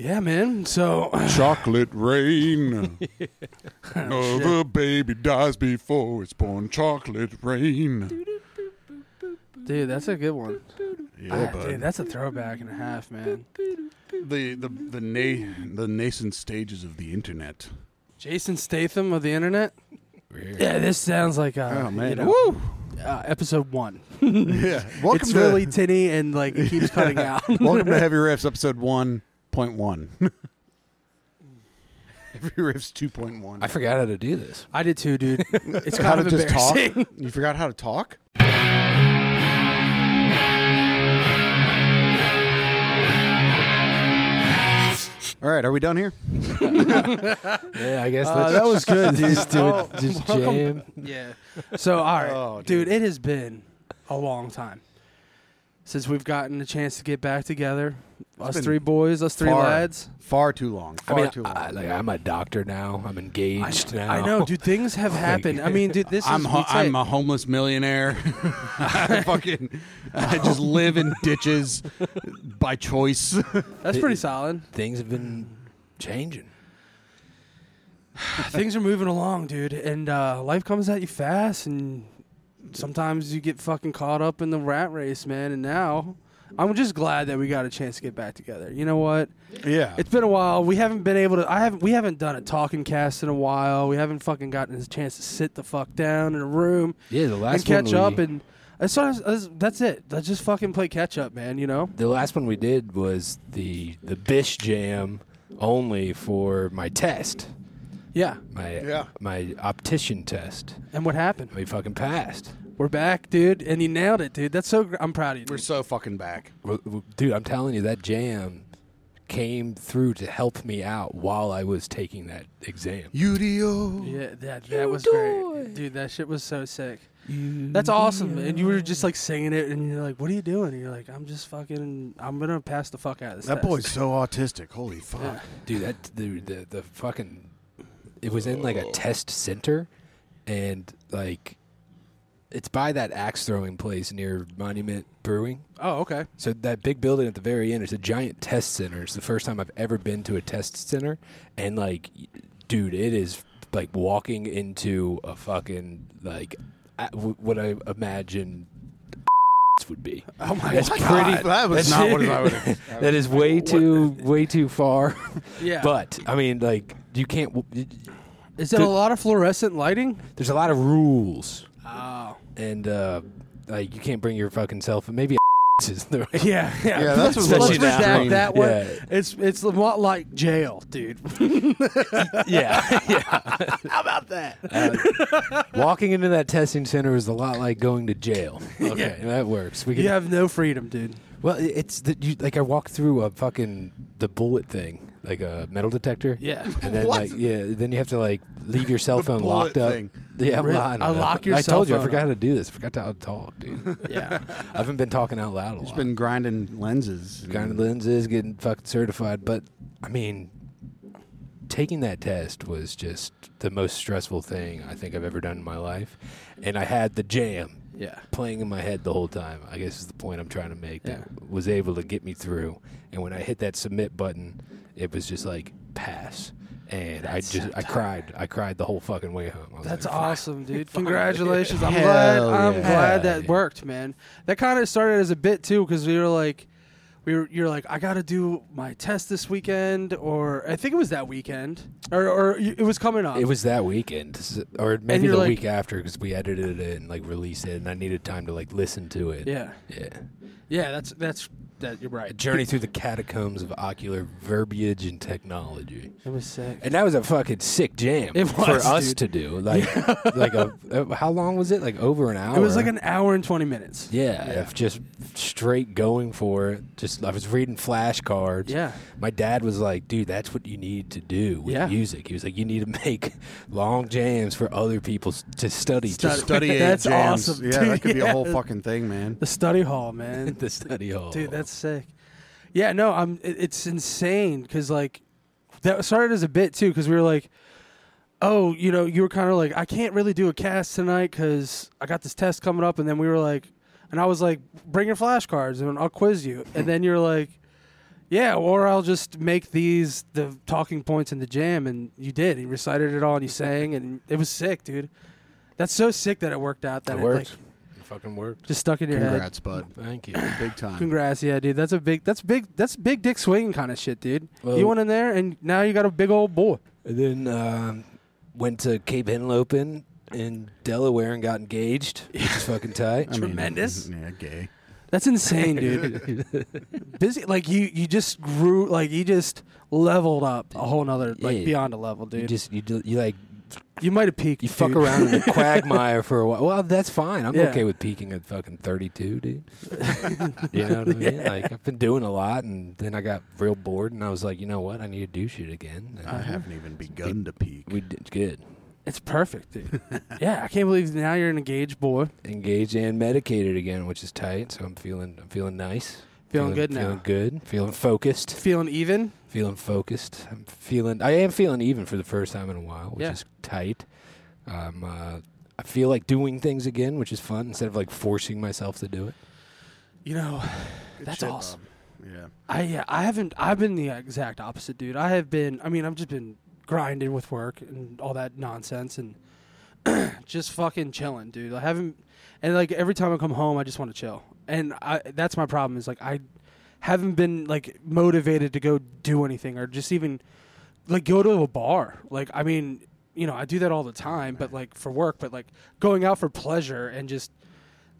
Yeah, man. So Chocolate rain. Another baby dies before it's born. Chocolate rain. dude, that's a good one. Yeah, Ah, dude, that's a throwback and a half, man. the the the na- the nascent stages of the internet. Jason Statham of the internet. Yeah, this sounds like uh, Oh man, you know, Woo! uh, episode one. yeah. Welcome it's to really tinny and like it keeps cutting out. welcome to Heavy Riffs episode one point one. Every Riffs two point one. I forgot how to do this. I did too, dude. It's How kind to of just talk? embarrassing. You forgot how to talk? All right, are we done here? Yeah, I guess Uh, that's that was good, dude. Just do Oh, it. Just jam. Yeah. So all right, Oh, dude. dude. it has been a long time since we've gotten a chance to get back together. us three boys, us three far. lads. Far too long. I mean, too long. I, like, I'm a doctor now. I'm engaged now. I know, dude. Things have happened. I mean, dude, this I'm is. ho- say- I'm a homeless millionaire. I fucking I just live in ditches by choice. that's pretty solid. Things have been changing. Things are moving along, dude, and uh, life comes at you fast, and sometimes you get fucking caught up in the rat race, man. And now, I'm just glad that we got a chance to get back together. You know what? yeah. It's been a while. We haven't been able to. I haven't. We haven't done a talking cast in a while. We haven't fucking gotten a chance to sit the fuck down in a room Yeah, the and last catch one up. And as soon as, as that's it. Let's just fucking play catch up, man. You know? the last one we did was the the Bish Jam only for my test, Yeah. my Yeah. my optician test. And what happened? We fucking passed. We're back, dude, and you nailed it, dude. That's so. Gr- I'm proud of you. We're so fucking back. Well, well, Dude, I'm telling you, that jam came through to help me out while I was taking that exam. UDO. Yeah, that that was great, dude. That shit was so sick. That's awesome. And you were just like singing it, and you're like, "What are you doing?" And you're like, "I'm just fucking. I'm gonna pass the fuck out of this." That test." boy's so autistic. Holy fuck. Yeah. Dude, that the, the the fucking it was in like a test center and like it's by that axe throwing place near Monument Brewing. Oh, okay. So that big building at the very end is a giant test center. It's the first time I've ever been to a test center and like dude, it is like walking into a fucking like w- what I imagine would be. Oh my That's god. pretty that was that's- not what I would have. That is way too way too far. Yeah. But I mean, like you can't. w- is it a lot of fluorescent lighting? There's a lot of rules, Oh. and uh, like you can't bring your fucking cell phone. Maybe is the right. Yeah, yeah. Yeah, that's what let's Especially redact that one. Yeah. It's it's a lot like jail, dude. yeah, yeah. How about that? Uh, walking into that testing center is a lot like going to jail. Okay, that works. We can. You have no freedom, dude. Well, it's that you, like I walked through a fucking the bullet thing, like a metal detector. Yeah. And then What? like yeah, then you have to like leave your cell phone bullet locked up. thing. Yeah, I'm Really? lying. Unlock your I cell told you I phone forgot how to do this. I forgot how to talk, dude. Yeah. I haven't been talking out loud a lot. Just been grinding lenses. kind of lenses, getting fucking certified. But I mean, taking that test was just the most stressful thing I think I've ever done in my life. And I had the jam Yeah. playing in my head the whole time. I guess is the point I'm trying to make. That was able to get me through. And when I hit that submit button, it was just like pass. And I just so I cried. I cried the whole fucking way home. That's like, awesome, dude. Congratulations. I'm Hell glad. I'm yeah. glad that Yeah. worked, man. That kind of started as a bit too, because we were like, we were. You're like, I got to do my test this weekend, or I think it was that weekend, or or it was coming up. It was that weekend, or maybe the like- week after, because we edited it and like released it, and I needed time to like listen to it. Yeah. yeah. Yeah. That's that's that. You're right. A journey through the catacombs of ocular verbiage and technology, It was sick. and that was a fucking sick jam It for us dude. to do. Like, like a uh, how long was it? Like over an hour. It was like an hour and twenty minutes. yeah, Yeah. of just straight going for it. Just I was reading flashcards. Yeah. My dad was like, "Dude, that's what you need to do with Yeah. music." He was like, "You need to make long jams for other people to study." Study. Just Study aid That's jams. awesome, Yeah, dude. that could be a whole fucking thing, man. The study hall, man. the study hall. Dude, that's sick. Yeah, no, I'm. It, it's insane because like that started as a bit too because we were like, oh, you know, you were kind of like, I can't really do a cast tonight because I got this test coming up, and then we were like, and I was like, bring your flashcards and I'll quiz you, and then you're like. Yeah, or I'll just make these the talking points in the jam, and you did. You recited it all, and you sang, and it was sick, dude. That's so sick that it worked out. That It it, worked. like, fucking worked. just stuck in your head. Congrats, bud. Thank you. Big time. Congrats, yeah, dude. That's a big. That's big. That's big dick swinging kind of shit, dude. Well- you went in there, and now you got a big old boy. And then um, went to Cape Henlopen in Delaware and got engaged, which is fucking tight. I mean, Tremendous. yeah, gay. That's insane, dude. Busy, like you, you just grew, like you just leveled up a whole nother, like Yeah. beyond a level, dude. You You, just you do, you like might have peaked. you fuck dude. around in a quagmire for a while. Well, that's fine. I'm Yeah. okay with peaking at fucking 32, dude. you know what I mean? Like I've been doing a lot, and then I got real bored, and I was like, you know what? I need to do shit again. And I haven't even begun to peak. we did good. It's perfect, dude. yeah, I can't believe now you're an engaged boy, Engaged and medicated again, which is tight. So I'm feeling I'm feeling nice. feeling, good now, Feeling good. Feeling focused. feeling even. Feeling focused. I'm feeling. I am feeling even for the first time in a while, which Yeah. is tight. Um, uh, I feel like doing things again, which is fun instead of like forcing myself to do it. You know, Good that's shit, awesome. Bob. Yeah. I yeah, I haven't. I've been the exact opposite, dude. I have been. I mean, I've just been grinding with work and all that nonsense, and just fucking chilling, dude. I haven't. And like every time I come home, I just want to chill, and I that's my problem. Is like I haven't been like motivated to go do anything or just even like go to a bar. Like I mean, you know, I do that all the time, but like for work, but like going out for pleasure and just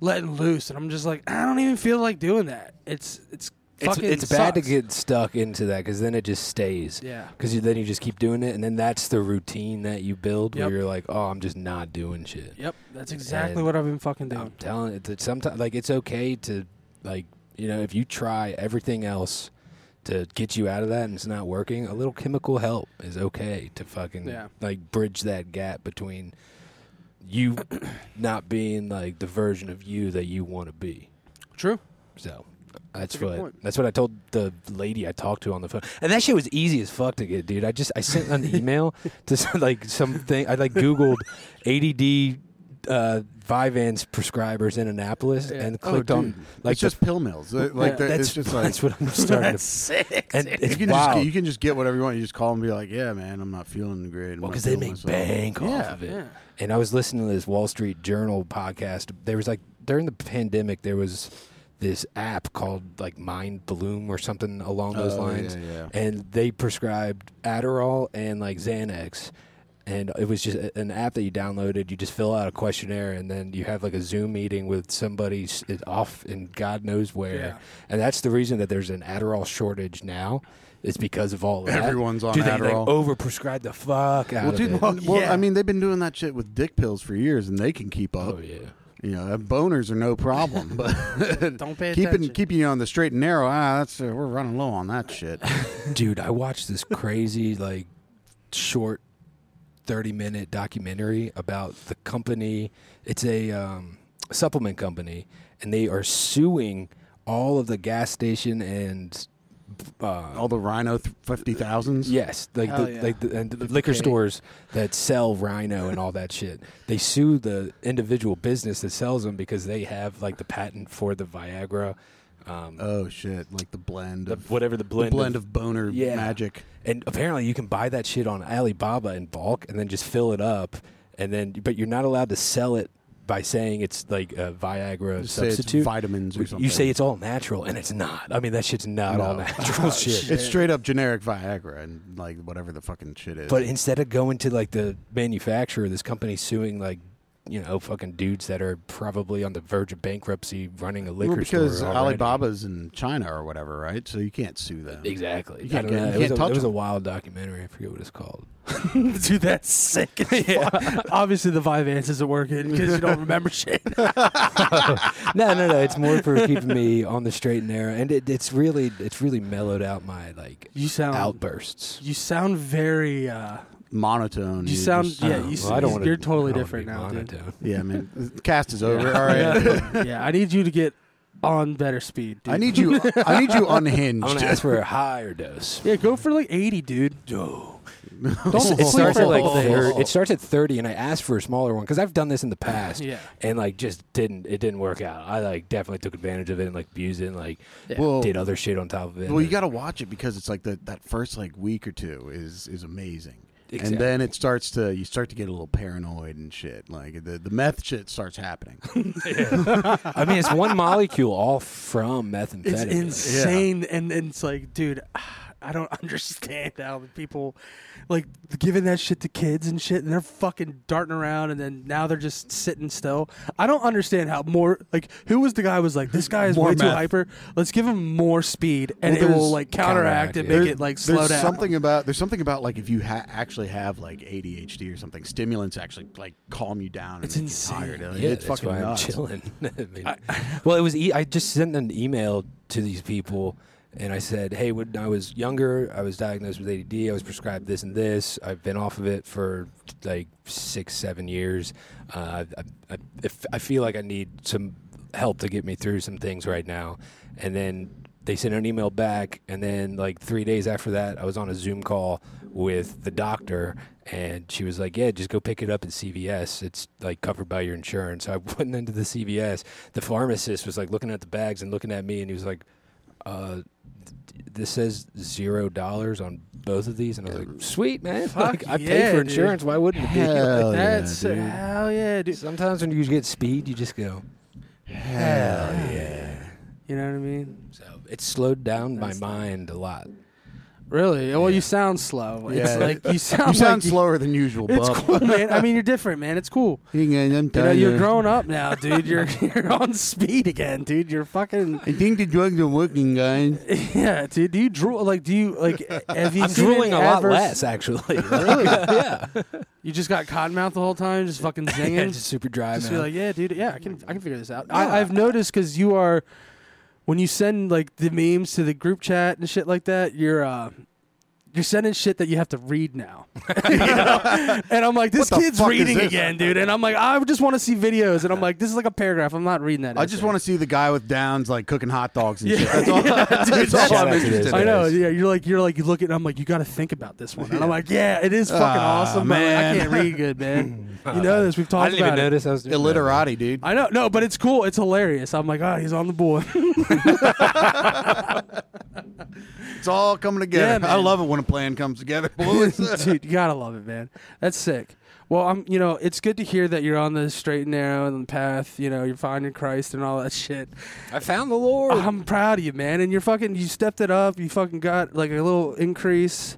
letting loose, and I'm just like I don't even feel like doing that. It's it's It's, fucking it's bad to get stuck into that because then it just stays. Yeah. Because you, then you just keep doing it, and then that's the routine that you build Yep. where you're like, oh, I'm just not doing shit. Yep. That's exactly And what I've been fucking doing. I'm telling it that sometimes, like, it's okay to, like, you know, if you try everything else to get you out of that and it's not working, a little chemical help is okay to fucking, Yeah. like, bridge that gap between you not being, like, the version of you that you want to be. True. So. That's good what point. that's what I told the lady I talked to on the phone, and that shit was easy as fuck to get, dude. I just I sent an email to some, like something I like Googled ADD uh, Vyvanse prescribers in Annapolis Yeah. and Oh, clicked dude. on like it's just pill mills. Like Yeah. the- that's it's just like that's what I'm starting to. sick. And you can wild just get, you can just get whatever you want. You just call and be like, "Yeah, man, I'm not feeling great." Well because they make myself." bank off Yeah. of it. Yeah. And I was listening to this Wall Street Journal podcast. There was like during the pandemic, there was this app called like Mind Bloom or something along those Oh, lines. And they prescribed Adderall and like Xanax. And it was just an app that you downloaded. You just fill out a questionnaire, and then you have like a Zoom meeting with somebody off in God knows where. Yeah. And that's the reason that there's an Adderall shortage now. Is because of all of that. Everyone's on Dude, they like Adderall. overprescribed the fuck out well, of dude, it. well, well, Yeah. I mean, they've been doing that shit with dick pills for years, and they can keep up. oh yeah. You know, boners are no problem, but Don't pay keeping attention. keeping you on the straight and narrow, ah, that's uh, we're running low on that shit. Dude, I watched this crazy like short 30 minute documentary about the company. It's a um, supplement company and they are suing all of the gas station and uh, All the Rhino th- fifty thousands. Yes, like Hell the, yeah. like the, and the liquor 50K. stores that sell Rhino and all that shit. They sue the individual business that sells them because they have like the patent for the Viagra, um, Oh shit! Like the blend the, of whatever the the blend, blend of, of, boner Yeah. magic. and apparently you can buy that shit on Alibaba in bulk and then just fill it up, and then but you're not allowed to sell it by saying it's like a Viagra Just say it's substitute. vitamins or something. you say it's all natural, and it's not. I mean, that shit's not all No. natural shit. it's straight up generic Viagra and like whatever the fucking shit is. But instead of going to like the manufacturer, this company suing like you know fucking dudes that are probably on the verge of bankruptcy, running a liquor well, because store. already. Alibaba's in China or whatever, right? So you can't sue them. Exactly. You can't I don't get- know. you it was, can't a, touch it was a wild documentary. I forget what it's called. Dude, that's sick. as fuck. Obviously, the Vyvanse isn't working because you don't remember shit. no, no, no. It's more for keeping me on the straight and narrow, and it, it's really, it's really mellowed out my like You sound outbursts. You sound very. uh Monotone. You sound- just- yeah, Oh, you well, I don't wanna- you're totally don't different be now, dude. monotone. Yeah, man. The cast is over. All right. Yeah, yeah, I need you to get on better speed. Dude. I need you. I need you unhinged. I'm gonna ask for a higher dose. Yeah, go for like 80, dude. No. Don't It starts at like all day. thir- it starts at 30 and I asked for a smaller one because I've done this in the past Yeah. and like just didn't it didn't work out. I like definitely took advantage of it and like abused it and like Well, did other shit on top of it. well, you got to watch it because it's like the that first like week or two is is amazing. Exactly. And then it starts to you start to get a little paranoid and shit. Like the the meth shit starts happening. I mean, it's one molecule all from methamphetamine. It's insane, and, and it's like, dude, I don't understand how the people like giving that shit to kids and shit, and they're fucking darting around, and then now they're just sitting still. I don't understand how more like who was the guy who was like this guy is More way too meth. hyper. Let's give him more speed, and Well, it will there's- like counteract, counteract, and yeah. make it like slow there's down. something about there's something about like if you ha- actually have like ADHD or something, stimulants actually like calm you down. And It's make you insane. tired. Like, Yeah, it's that's fucking why nuts. I'm chilling. I mean, well, it was. E- I just sent an email to these people, and I said, "Hey, when I was younger, I was diagnosed with ADD. I was prescribed this and this. I've been off of it for like six, seven years. Uh, I, I, I feel like I need some help to get me through some things right now." And then they sent an email back, and then like three days after that, I was on a Zoom call with the doctor, and she was like, "Yeah, just go pick it up at CVS. It's like covered by your insurance." So I went into the CVS. The pharmacist was like looking at the bags and looking at me, and he was like, uh, "This says zero dollars on both of these," and I was like, "Sweet man, Fuck like, I yeah, paid for dude. insurance. Why wouldn't it be?" Hell yeah, That's dude. hell yeah, dude. Sometimes when you get speed, you just go, Hell yeah. You know what I mean? So it slowed down That's- my mind a lot. Really? Well, you sound slow. It's Yeah. like you sound You sound like slower than usual, It's bub. cool, man. I mean, you're different, man. It's cool. I'm You know, you're grown up now, dude. You're you're on speed again, dude. You're fucking I think the drugs are working, guys. yeah, dude. Do you drool? Like, do you like? Have you I'm seen drooling any a lot adverse- less, actually. Really? yeah. You just got cotton mouth the whole time, just fucking yeah. zinging. Just super dry, just man. be like, yeah, dude. Yeah, I can I can figure this out. Yeah. I, I've noticed because you are when you send like the memes to the group chat and shit like that. You're uh. You're sending shit that you have to read now, You know? and I'm like, this What the kid's fuck is reading this? again, dude. And I'm like, I just want to see videos, and I'm like, this is like a paragraph. I'm not reading that. I just want to see the guy with downs like cooking hot dogs and Yeah. shit. That's all, that's all I'm interested in. I know. Yeah, you're like you're like you look at. I'm like you got to think about this one. And I'm like, yeah, it is fucking Ah, awesome, man. I can't read good, man. you know this. We've talked. I talked didn't even about it. notice I was doing that. Illiterati, dude. I know, no, but it's cool. It's hilarious. I'm like, oh, he's on the board. It's all coming together. Yeah, I man. love it when a plan comes together, boys. Dude, you gotta love it, man. That's sick. Well, I'm, you know, it's good to hear that you're on the straight and narrow and the path. You know, you're finding Christ and all that shit. I found the Lord. I'm proud of you, man. And you're fucking, you stepped it up. You fucking got like a little increase.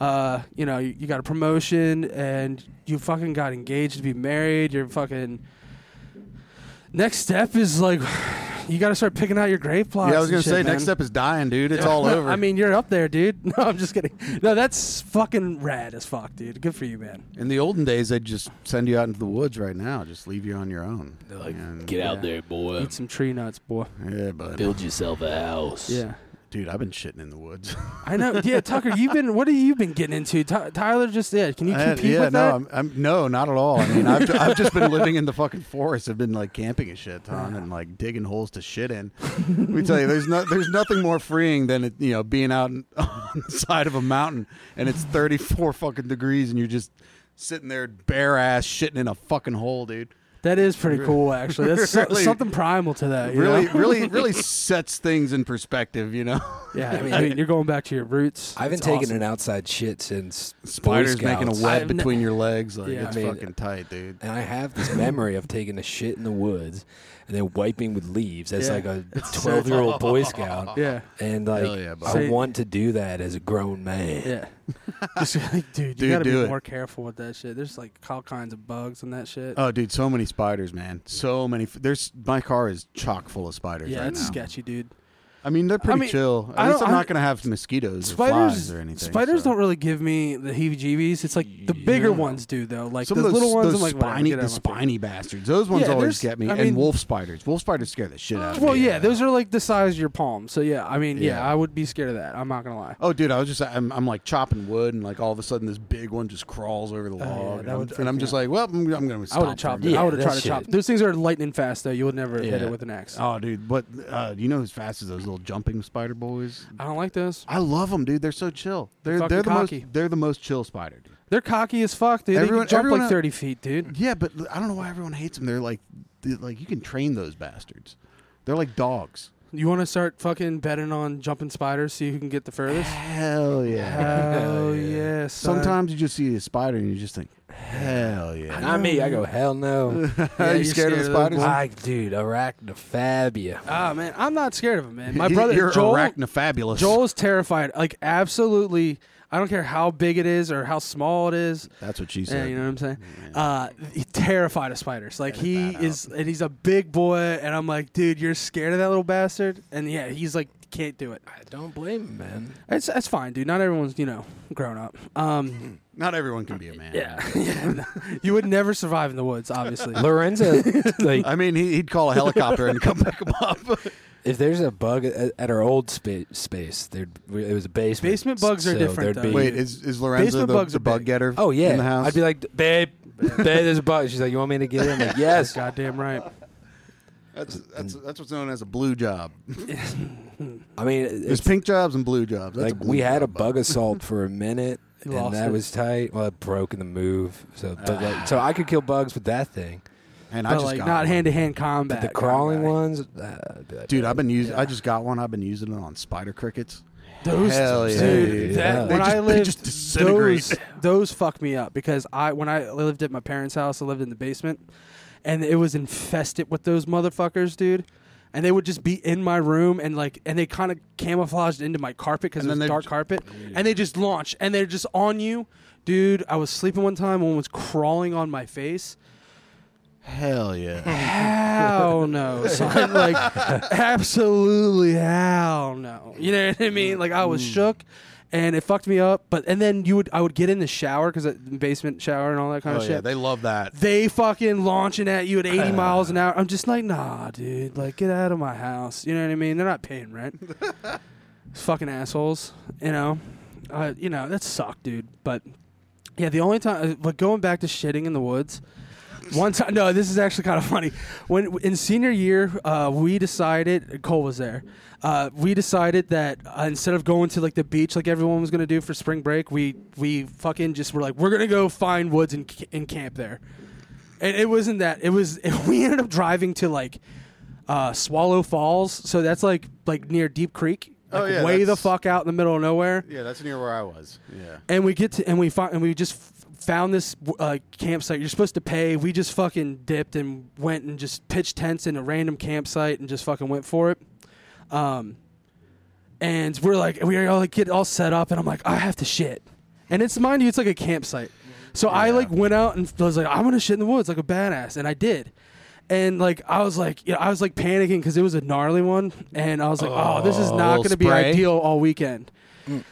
Uh, you know, you, you got a promotion and you fucking got engaged to be married. You're fucking. Next step is like, you got to start picking out your grave plots. yeah, I was gonna shit, say man. next step is dying, dude. It's all over. I mean, you're up there, dude. No, I'm just kidding. No, that's fucking rad as fuck, dude. Good for you, man. in the olden days, they'd just send you out into the woods. Right now, just leave you on your own. They're like, And- get yeah. out there, boy. Eat some tree nuts, boy. Yeah, but Build yourself a house. Yeah. Dude, I've been shitting in the woods. I know. Yeah, Tucker, you've been. What have you been getting into? Ty Tyler just yeah. Can you I- compete yeah, with no, that? I'm, I'm no, not at all. I mean, I've, I've just been living in the fucking forest. I've been like camping a shit ton and like digging holes to shit in. Let me tell you, there's no, there's nothing more freeing than it, you know being out on the side of a mountain and it's 34 fucking degrees and you're just sitting there bare ass shitting in a fucking hole, dude. That is pretty cool, actually. That's so- Really- something primal to that. you really, know? really, really sets things in perspective. You know, Yeah, I mean, I mean, you're going back to your roots. I haven't It's taken awesome. an outside shit since Boy spiders making a Scouts. web I've ne- between your legs. Like Yeah. it's I mean, fucking tight, dude. And I have this memory of taking a shit in the woods and then wiping with leaves as Yeah. like a 12 year old Boy Scout. Yeah, And like, yeah, bud. I Say- want to do that as a grown man. yeah. Just like, dude, you Dude, gotta do be it. more careful with that shit. There's like all kinds of bugs and that shit. Oh, dude, so many spiders, man. So many. f- There's my car is chock full of spiders yeah, right it's now. sketchy, dude. I mean, they're pretty mean, chill. I At least I'm not gonna have mosquitoes or Spiders, flies or anything. spiders so. don't really give me the heebie-jeebies. It's like the bigger Yeah. ones do, though. Like Some the those, little ones, those I'm like, spiny, the spiny bastards. Those ones Yeah, always get me. I and wolf spiders. Wolf spiders scare the shit out of Well, me. yeah, those are like the size of your palm. So yeah, I mean, yeah, Yeah. I would be scared of that. I'm not gonna lie. Oh, dude, I was just I'm, I'm like chopping wood, and like all of a sudden this big one just crawls over the Oh, yeah, log, and, I'm, and I'm just like, well, I'm, I'm gonna I would have chopped. I would have tried to chop. Those things are lightning fast, though. You would never hit it with an axe. Oh, dude, but uh, you know who's fast as those little jumping spider boys? I don't like those. I love them, dude. They're so chill. They're Fucking they're the cocky. most they're the most chill spider, dude. They're cocky as fuck, dude. Everyone- they can jump everyone like 30 feet, dude. Yeah, but I don't know why everyone hates them. They're like they're like you can train those bastards. They're like dogs. You want to start fucking betting on jumping spiders, see who can get the furthest? Hell yeah. Hell yeah! son. Sometimes you just see a spider and you just think, hell yeah. Not me. I go hell no. Are you you're scared, of the scared of those spiders? boys? I, dude, arachnophobia. Ah man, I'm not scared of them, man. My He- brother you're Joel, arachnofabulous. Joel is terrified. Like absolutely. I don't care how big it is or how small it is. That's what she Yeah, said. you know what I'm saying? Uh, he's terrified of spiders. Like he is, and he's a big boy. And I'm like, dude, you're scared of that little bastard. And yeah, he's like, can't do it. I don't blame him, man. It's that's fine, dude. Not everyone's you know grown up. Um, Not everyone can be a man. yeah, yeah. you would never survive in the woods, obviously. Lorenzo, like, I mean, he, he'd call a helicopter and come pick him up. if there's a bug at, at our old spa- space, there it was a basement. Basement bugs are so different, there'd though. Be, Wait, is is Lorenzo Basement the, bugs the are bug big. getter? oh yeah, in the house. I'd be like, babe, babe, there's a bug. She's like, you want me to get it? I'm like, yes. Goddamn right. that's that's that's what's known as a blue job. I mean, There's it's pink jobs and blue jobs. That's like blue we had a job, bug assault for a minute, You and that it. was tight. Well, it broke in the move. So, but like, so I could kill bugs with that thing. and I just like got not one. hand to hand But combat. the crawling combat. ones, uh, I'd be like, Dude, I've been using. Yeah. I just got one. I've been using it on spider crickets. Those, Hell yeah, dude, dude. that- Yeah. when just- I they lived, just disintegrate. those those fuck me up because I when I lived at my parents' house, I lived in the basement, and it was infested with those motherfuckers, dude. And they would just be in my room and like, and they kind of camouflaged into my carpet because it And was dark j- carpet, and they just launch and they're just on you, dude. I was sleeping one time, one was crawling on my face. Hell yeah. Hell no, son. Like, absolutely hell no. You know what I mean? Like, I was Mm. shook, and it fucked me up. But and then you would, I would get in the shower because basement shower and all that kind Oh of yeah, shit. they love that. They fucking launching at you at 80 miles an hour. I'm just like, nah, dude. Like, get out of my house. You know what I mean? They're not paying rent. fucking assholes. You know, uh, you know that sucked, dude. But yeah, the only time, but going back to shitting in the woods. One time, no, this is actually kind of funny. When in senior year, uh, we decided Cole was there. Uh, we decided that uh, instead of going to like the beach like everyone was gonna do for spring break, we we fucking just were like, we're gonna go find woods and, and camp there. And it wasn't that. It was we ended up driving to like uh, Swallow Falls, so that's like like near Deep Creek, Oh, yeah, way the that's- fuck out in the middle of nowhere Yeah, that's near where I was. Yeah. and we get to and we find and we just f- found this uh, campsite. You're supposed to pay. We just fucking dipped and went and just pitched tents in a random campsite and just fucking went for it. Um, and we're like we all like get all set up, and I'm like I have to shit, and it's mind you, it's like a campsite. So I like went out and was like I'm gonna shit in the woods like a badass, and I did. And like I was like, you know, I was like panicking because it was a gnarly one, and I was like, oh, this is Oh, not going to be ideal all weekend.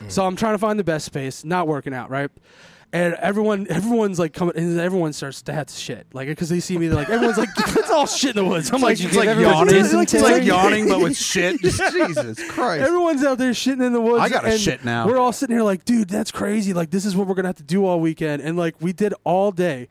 So I'm trying to find the best space, not working out, right? And everyone, everyone's like coming, and everyone starts to have to shit, like because they see me, they're like, everyone's like, it's all shit in the woods. I'm like, It's like yawning. It's like yawning, but with shit. Jesus Christ. Everyone's out there shitting in the woods. I gotta and shit now. We're all sitting here like, dude, that's crazy. Like, this is what we're gonna have to do all weekend. And like, we did all day.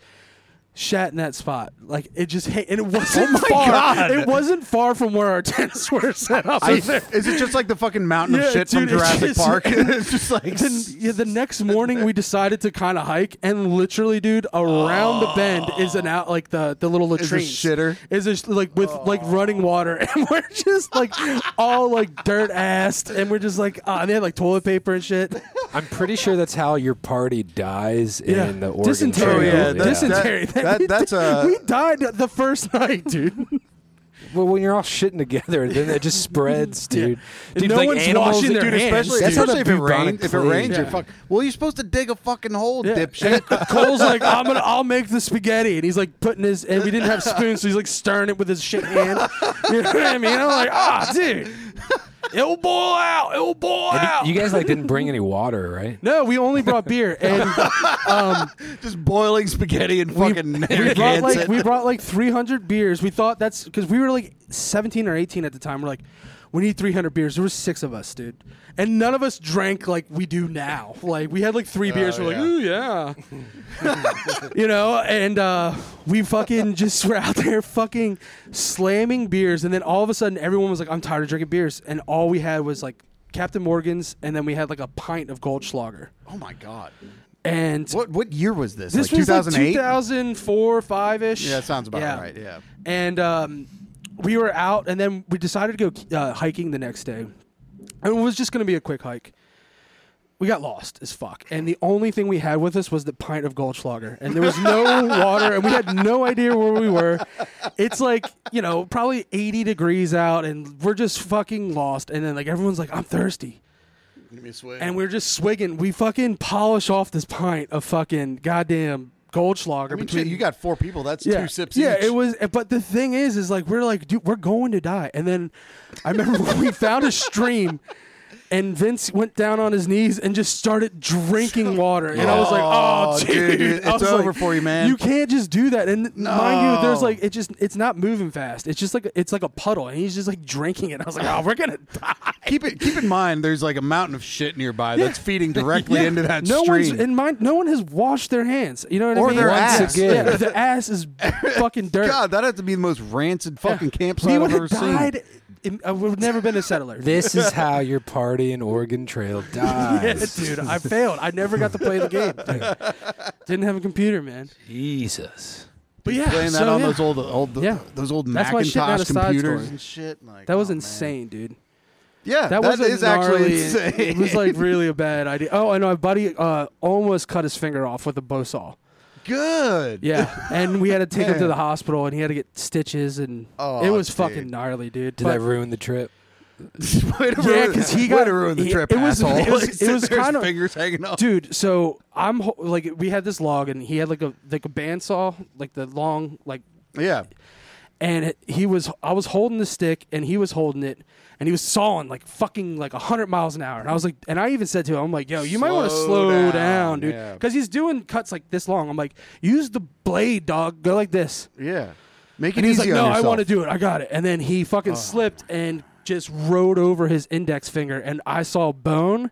Shat in that spot, like it just hit, and it wasn't Oh my far. God. It wasn't far from where our tents were set up. I- either. is it just like the fucking mountain Yeah, of shit dude, from it's Jurassic just- Park? it's just like Then, yeah, the next morning we decided to kind of hike, and literally, dude, around the bend is an out like the the little latrine. shitter. Is just like with like running water, and we're just like all like dirt assed, and we're just like, uh, and they had like toilet paper and shit. I'm pretty sure that's how your party dies Yeah, in the Oregon dysentery. Oh, yeah, Trail. that- dysentery. that- that's a- we died the first night, dude. Well, when you're all shitting together, then it just spreads, dude. And Dude, no like one's animals, washing their dude, hands. especially, That's dude. especially if it bubonic rains. If it plague. rains, you're Yeah. fuck. Well, you're supposed to dig a fucking hole, Yeah. dipshit. Cole's like, I'm gonna, I'll make the spaghetti, and he's like putting his, and we didn't have spoons, so he's like stirring it with his shit hand. You know what I mean? I'm like, ah, dude. it'll boil out. It'll boil And out. you, you guys like didn't bring any water, right? no, we only brought beer, and um, Just boiling spaghetti and fucking we brought like we brought like 300 beers. We thought that's because we were like 17 or 18 at the time. We're like, we need 300 beers. There was six of us, dude, and none of us drank like we do now. Like we had like three beers. we're yeah. like, ooh yeah, you know. And uh, we fucking just were out there fucking slamming beers, and then all of a sudden everyone was like, I'm tired of drinking beers, and all we had was like. Captain Morgan's, and then we had like a pint of Goldschlager. oh my god. And What what year was this? this like was like 2004, 5 ish. yeah, that sounds about Yeah. right. Yeah. And um, we were out, and then we decided to go uh, hiking the next day. And it was just going to be a quick hike. We got lost as fuck, and the only thing we had with us was the pint of Goldschlager, and there was no water, and we had no idea where we were. It's like you know, probably eighty degrees out, and we're just fucking lost. And then like everyone's like, "I'm thirsty," Give me a swig. and we're just swigging. We fucking polish off this pint of fucking goddamn Goldschlager I mean, between shit, you got four people. That's yeah. two sips Yeah, each. it was. Eh, but the thing is, is like we're like, dude, we're going to die. And then I remember we found a stream, and Vince went down on his knees and just started drinking water. And I was like, oh, dude, I it's was over like, for you, man. You can't just do that. And mind you, there's like it just it's not moving fast. It's just like it's like a puddle, and he's just like drinking it. I was like, oh, we're gonna die. keep it keep in mind there's like a mountain of shit nearby that's feeding directly Yeah. into that no stream. one's in mind. No one has washed their hands. You know what Or I mean? Or their Once ass. again, yeah, the ass is fucking dirt. God, that had to be the most rancid fucking campsite we I've would ever have seen. died. In- I would have never been a settler. This is how your party in Oregon Trail yeah, dies. dude, I failed. I never got to play the game. dude. Didn't have a computer, man. Jesus. But yeah, playing that so, on yeah. those old old Yeah. those old That's why shit not Macintosh a side computers and shit. Like, That was oh, man. insane, dude. Yeah, That, was is actually insane. It was like really a bad idea. Oh, I know. My buddy uh, almost cut his finger off with a bow saw. Good. Yeah, and we had to take him to the hospital, and he had to get stitches, and Oh, it was dude. fucking gnarly, dude. Did But- that ruin the trip? way to Yeah, ruin, 'cause he way got- to ruin the he- trip. it was- asshole. it was- Like, it sitting was there, his kinda- fingers hanging off. dude so i'm ho- like we had this log and he had like a like a bandsaw like the long like Yeah, and it, he was i was holding the stick and he was holding it and he was sawing like fucking like 100 miles an hour and i was like and i even said to him i'm like yo you might want to Slow down, down, dude yeah. because he's doing cuts like this long i'm like use the blade dog go like this yeah. Make it and he's easy like no i want to do it i got it and then he fucking Oh. slipped and just rode over his index finger and i saw bone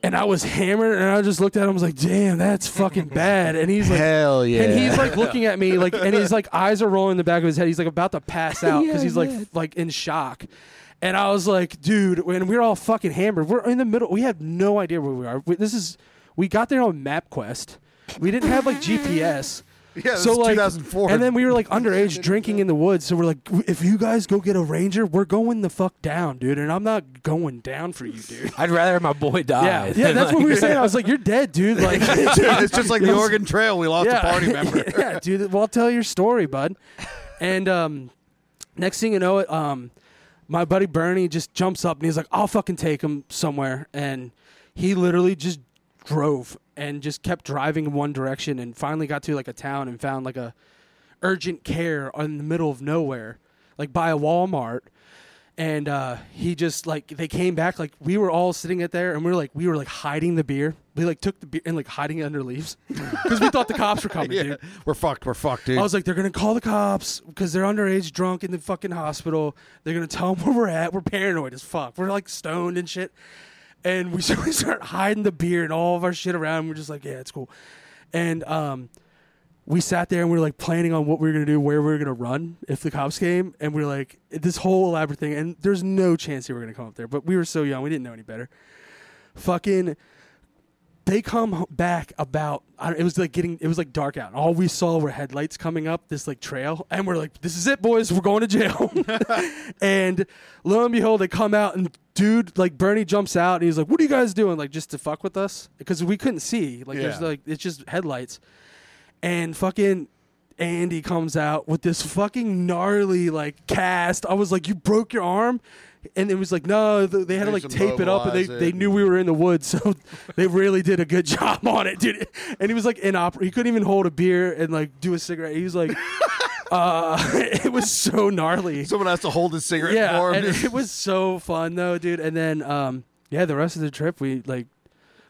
and I was hammered, and I just looked at him. I was like, "Damn, that's fucking bad." And he's like, Hell yeah. and he's like looking at me, like, and his like eyes are rolling in the back of his head. He's like about to pass out because Yeah, he's like f- like in shock. And I was like, "Dude," when we are all fucking hammered, we're in the middle. We have no idea where we are. We, this is we got there on MapQuest. We didn't have like GPS. yeah, this so is like, 2004. and then we were like underage drinking in the woods. So we're like, if you guys go get a ranger, we're going the fuck down, dude. And I'm not going down for you, dude. I'd rather my boy die. Yeah, yeah, than, that's what we were saying. I was like, "You're dead, dude." Like, it's just like the Oregon Trail. We lost a party member. yeah, dude. Well, I'll tell your story, bud. And um, next thing you know, it um, my buddy Bernie just jumps up and he's like, "I'll fucking take him somewhere," and he literally just drove and just kept driving in one direction and finally got to like a town and found like a urgent care in the middle of nowhere, like by a Walmart. And uh, he just like they came back like we were all sitting at there and we were like we were like hiding the beer. We like took the beer and like hiding it under leaves because we thought the cops were coming, dude. We're fucked. We're fucked, dude. I was like, they're gonna call the cops because they're underage, drunk in the fucking hospital. They're gonna tell them where we're at. We're paranoid as fuck. We're like stoned and shit. And we start, we start hiding the beer and all of our shit around. We're just like, yeah, it's cool. And um, we sat there and we were like planning on what we were gonna do, where we were gonna run if the cops came. And we are like, this whole elaborate thing. And there's no chance they were gonna come up there. But we were so young, we didn't know any better. Fucking they come back about it was like getting it was like dark out. And all we saw were headlights coming up this like trail and we're like this is it boys we're going to jail. And lo and behold they come out and dude like bernie jumps out and he's like what are you guys doing? Like just to fuck with us? Because we couldn't see. Like there's like it's just headlights. And fucking Andy comes out with this fucking gnarly like cast. I was like, "You broke your arm," and it was like, "No, th- they had to like tape it up, and they, mobilize they knew we were in the woods, so they really did a good job on it, dude." And he was like inoper. He couldn't even hold a beer and like do a cigarette. He was like, uh, it was so gnarly. Someone has to hold his cigarette yeah, for him. and it was so fun though, dude. And then, um, yeah, the rest of the trip, we like,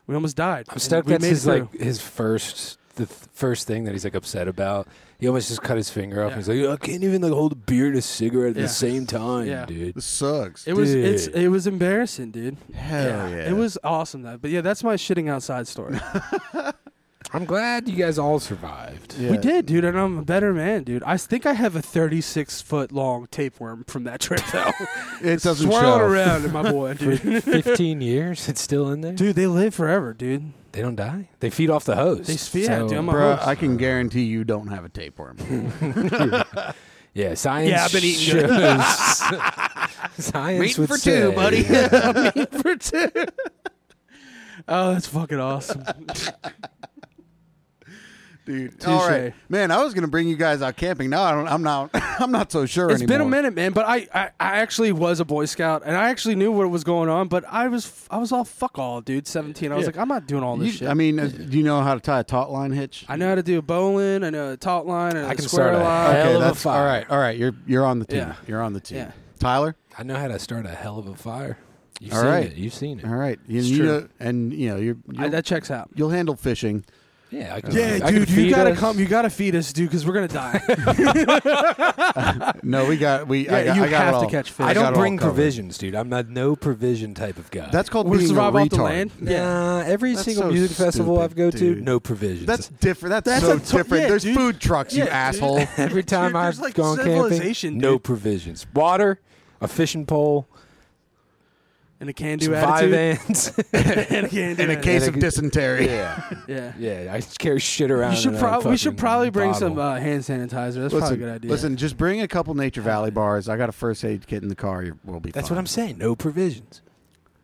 we almost died. I'm And stoked that's made it his like his first the th- first thing that he's like upset about. He almost just cut his finger off. Yeah. and He's like, I can't even like hold a beer and a cigarette at Yeah. the same time, Yeah. dude. this sucks. It was it's Dude. it was embarrassing, dude. Hell yeah. It was awesome though. But yeah, that's my shitting outside story. I'm glad you guys all survived. Yeah. We did, dude, and I'm a better man, dude. I think I have a 36 foot long tapeworm from that trip though. It doesn't Swirling show. around in my boy, For dude. 15 years, it's still in there. dude, they live forever, dude. They don't die. They feed off the hose. They s- yeah, dude, I'm a- Bruh, host. I can guarantee you don't have a tapeworm. yeah, science. Yeah, I've been eating shows, science Meat would for say, two, buddy. for two. Oh, that's fucking awesome. Dude, Touche. all right, man. I was gonna bring you guys out camping. Now I don't. I'm not. I'm not so sure It's anymore. been a minute, man. But I, I, I actually was a Boy Scout, and I actually knew what was going on. But I was, I was all fuck all, dude. Seventeen. I was Yeah. like, I'm not doing all this You- shit. I mean, uh, do you know how to tie a taut line hitch? I know how to do a bowline. I know a taut line. and I a can square start a line. hell okay, of a that's fire. all right. All right, you're you're on the team. Yeah. You're on the team. Yeah. Tyler. I know how to start a hell of a fire. You've All seen right. it. You've seen it. All right. You, It's you true. know, and you know you're, I, you'll, that checks out. you'll handle fishing. Yeah, I can, Yeah, I can dude, you feed gotta us. come. You gotta feed us, dude, because we're gonna die. No, we got we. I Yeah, got, you I got have it to all. catch fish. I got don't it all bring covered. provisions, dude. I'm not no provision type of guy. That's called We're being a survive off the retard. land. Nah, every That's single so music festival stupid, I've go to, dude. no provisions. That's different. That's, That's so a to- different. yeah, There's dude. food trucks, you Yeah, dude. asshole. every time Dude, I've there's, like, gone camping, civilization, no dude. provisions. Water, a fishing pole, and a can do some five attitude. ants. and a can do In a case And of a- dysentery. yeah, Yeah. yeah. I carry shit around. You should in a probably we should fucking probably bring some uh, hand sanitizer. That's Listen, probably a good idea. listen, just bring a couple Nature Valley bars. I got a first aid kit in the car. You- We'll be. That's fine. what I'm saying. No provisions.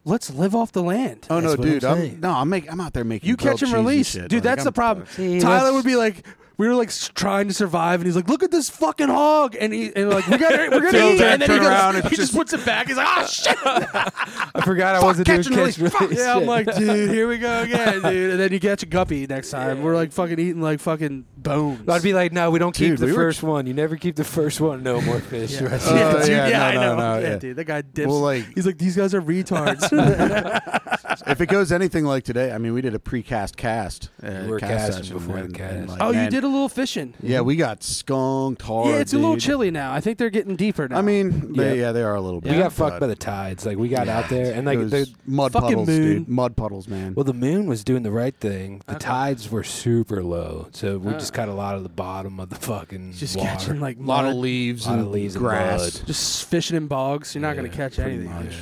let's live off the land. Oh no, That's what I'm dude! I'm, saying. no, I'm make, I'm out there making. You grilled catch and cheese release, shit. dude. Like, that's I'm- the problem. See, Tyler that's- would be like, we were like trying to survive, and he's like, "Look at this fucking hog," and he and like, "We got, we're gonna Phil eat," turn- and then he, turn goes, and he just just- puts it back. He's like, "Oh shit!" I forgot I wasn't doing catch and release. Fuck. release. yeah, I'm like, dude, here we go again, dude. And then you catch a guppy next time. We're like fucking eating like fucking bones. I'd be like, no, we don't keep Dude, the we were first one. You never keep the first one. No more fish. yeah, The rest Oh, yeah, dude, yeah, yeah, no, I no, know. no, yeah, yeah. dude, that guy dips. Well, like He's like, these guys are retards. if it goes anything like today, I mean, we did a precast cast. Uh, We were cast casting session, before the cast. and, like, oh, you man, did a little fishing. Yeah, we got skunked hard. yeah, it's a little chilly now. I think they're getting deeper now. I mean, they, Yeah. yeah, they are a little bit. we got fucked by the tides. Like we got out there, and like the mud puddles, moon. dude. Mud puddles, man. well, the moon was doing the right thing. The Okay. tides were super low, so we just caught a lot of the bottom of the fucking just water. catching like a lot of mud. leaves Lot and of leaves and grass. mud. just fishing in bogs. You're not gonna Yeah, catch pretty anything. much.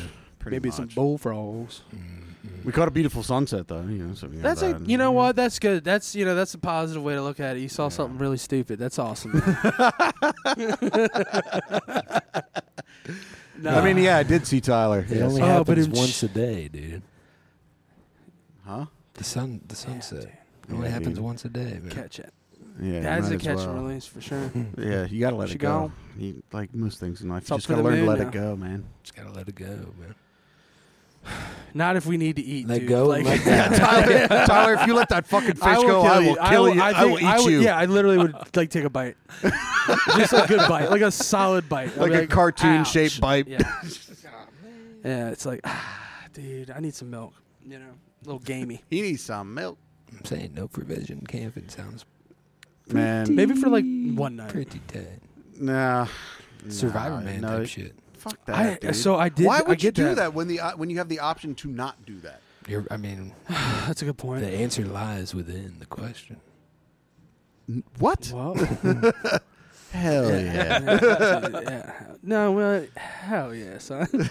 Yeah. Maybe much. some bullfrogs. Mhm. We caught a beautiful sunset though. You know, so we got That's a, that. you know what? That's good. That's you know that's a positive way to look at it. You saw something really stupid. That's awesome. no, I mean, yeah, I did see Tyler. It Yes. only Oh, but happens it- once a day, dude. Huh? The sun, the sunset. It only Yeah, happens dude. once a day, man. catch it. Yeah, That's might a as catch well. and release for sure. Yeah, you gotta let She it go. gone. You, like most things in life, It's you up just to gotta the learn to moon let now. it go, man. Just gotta let it go, man. Not if we need to eat. Let dude. go Like, let Yeah, Tyler, Tyler, if you let that fucking fish I will go, kill I you. will kill you. I, will think eat would- you. Yeah, I literally would like take a bite, just a good bite, like a solid bite, I'd like be a cartoon-shaped "Ouch." bite. Yeah. yeah, it's like, ah, dude, I need some milk. You know, a little gamey. He needs some milk, I'm saying no provision camping sounds man. Maybe for like one night. pretty dead. Nah, Survivor nah, man no, type shit. Fuck that, I, dude. so I did. Why I would you do that. when the uh, when you have the option to not do that? You're, I mean, That's a good point. the answer lies within the question. What? Well, Hell yeah! yeah. yeah. No, well, hell yeah, son. You know,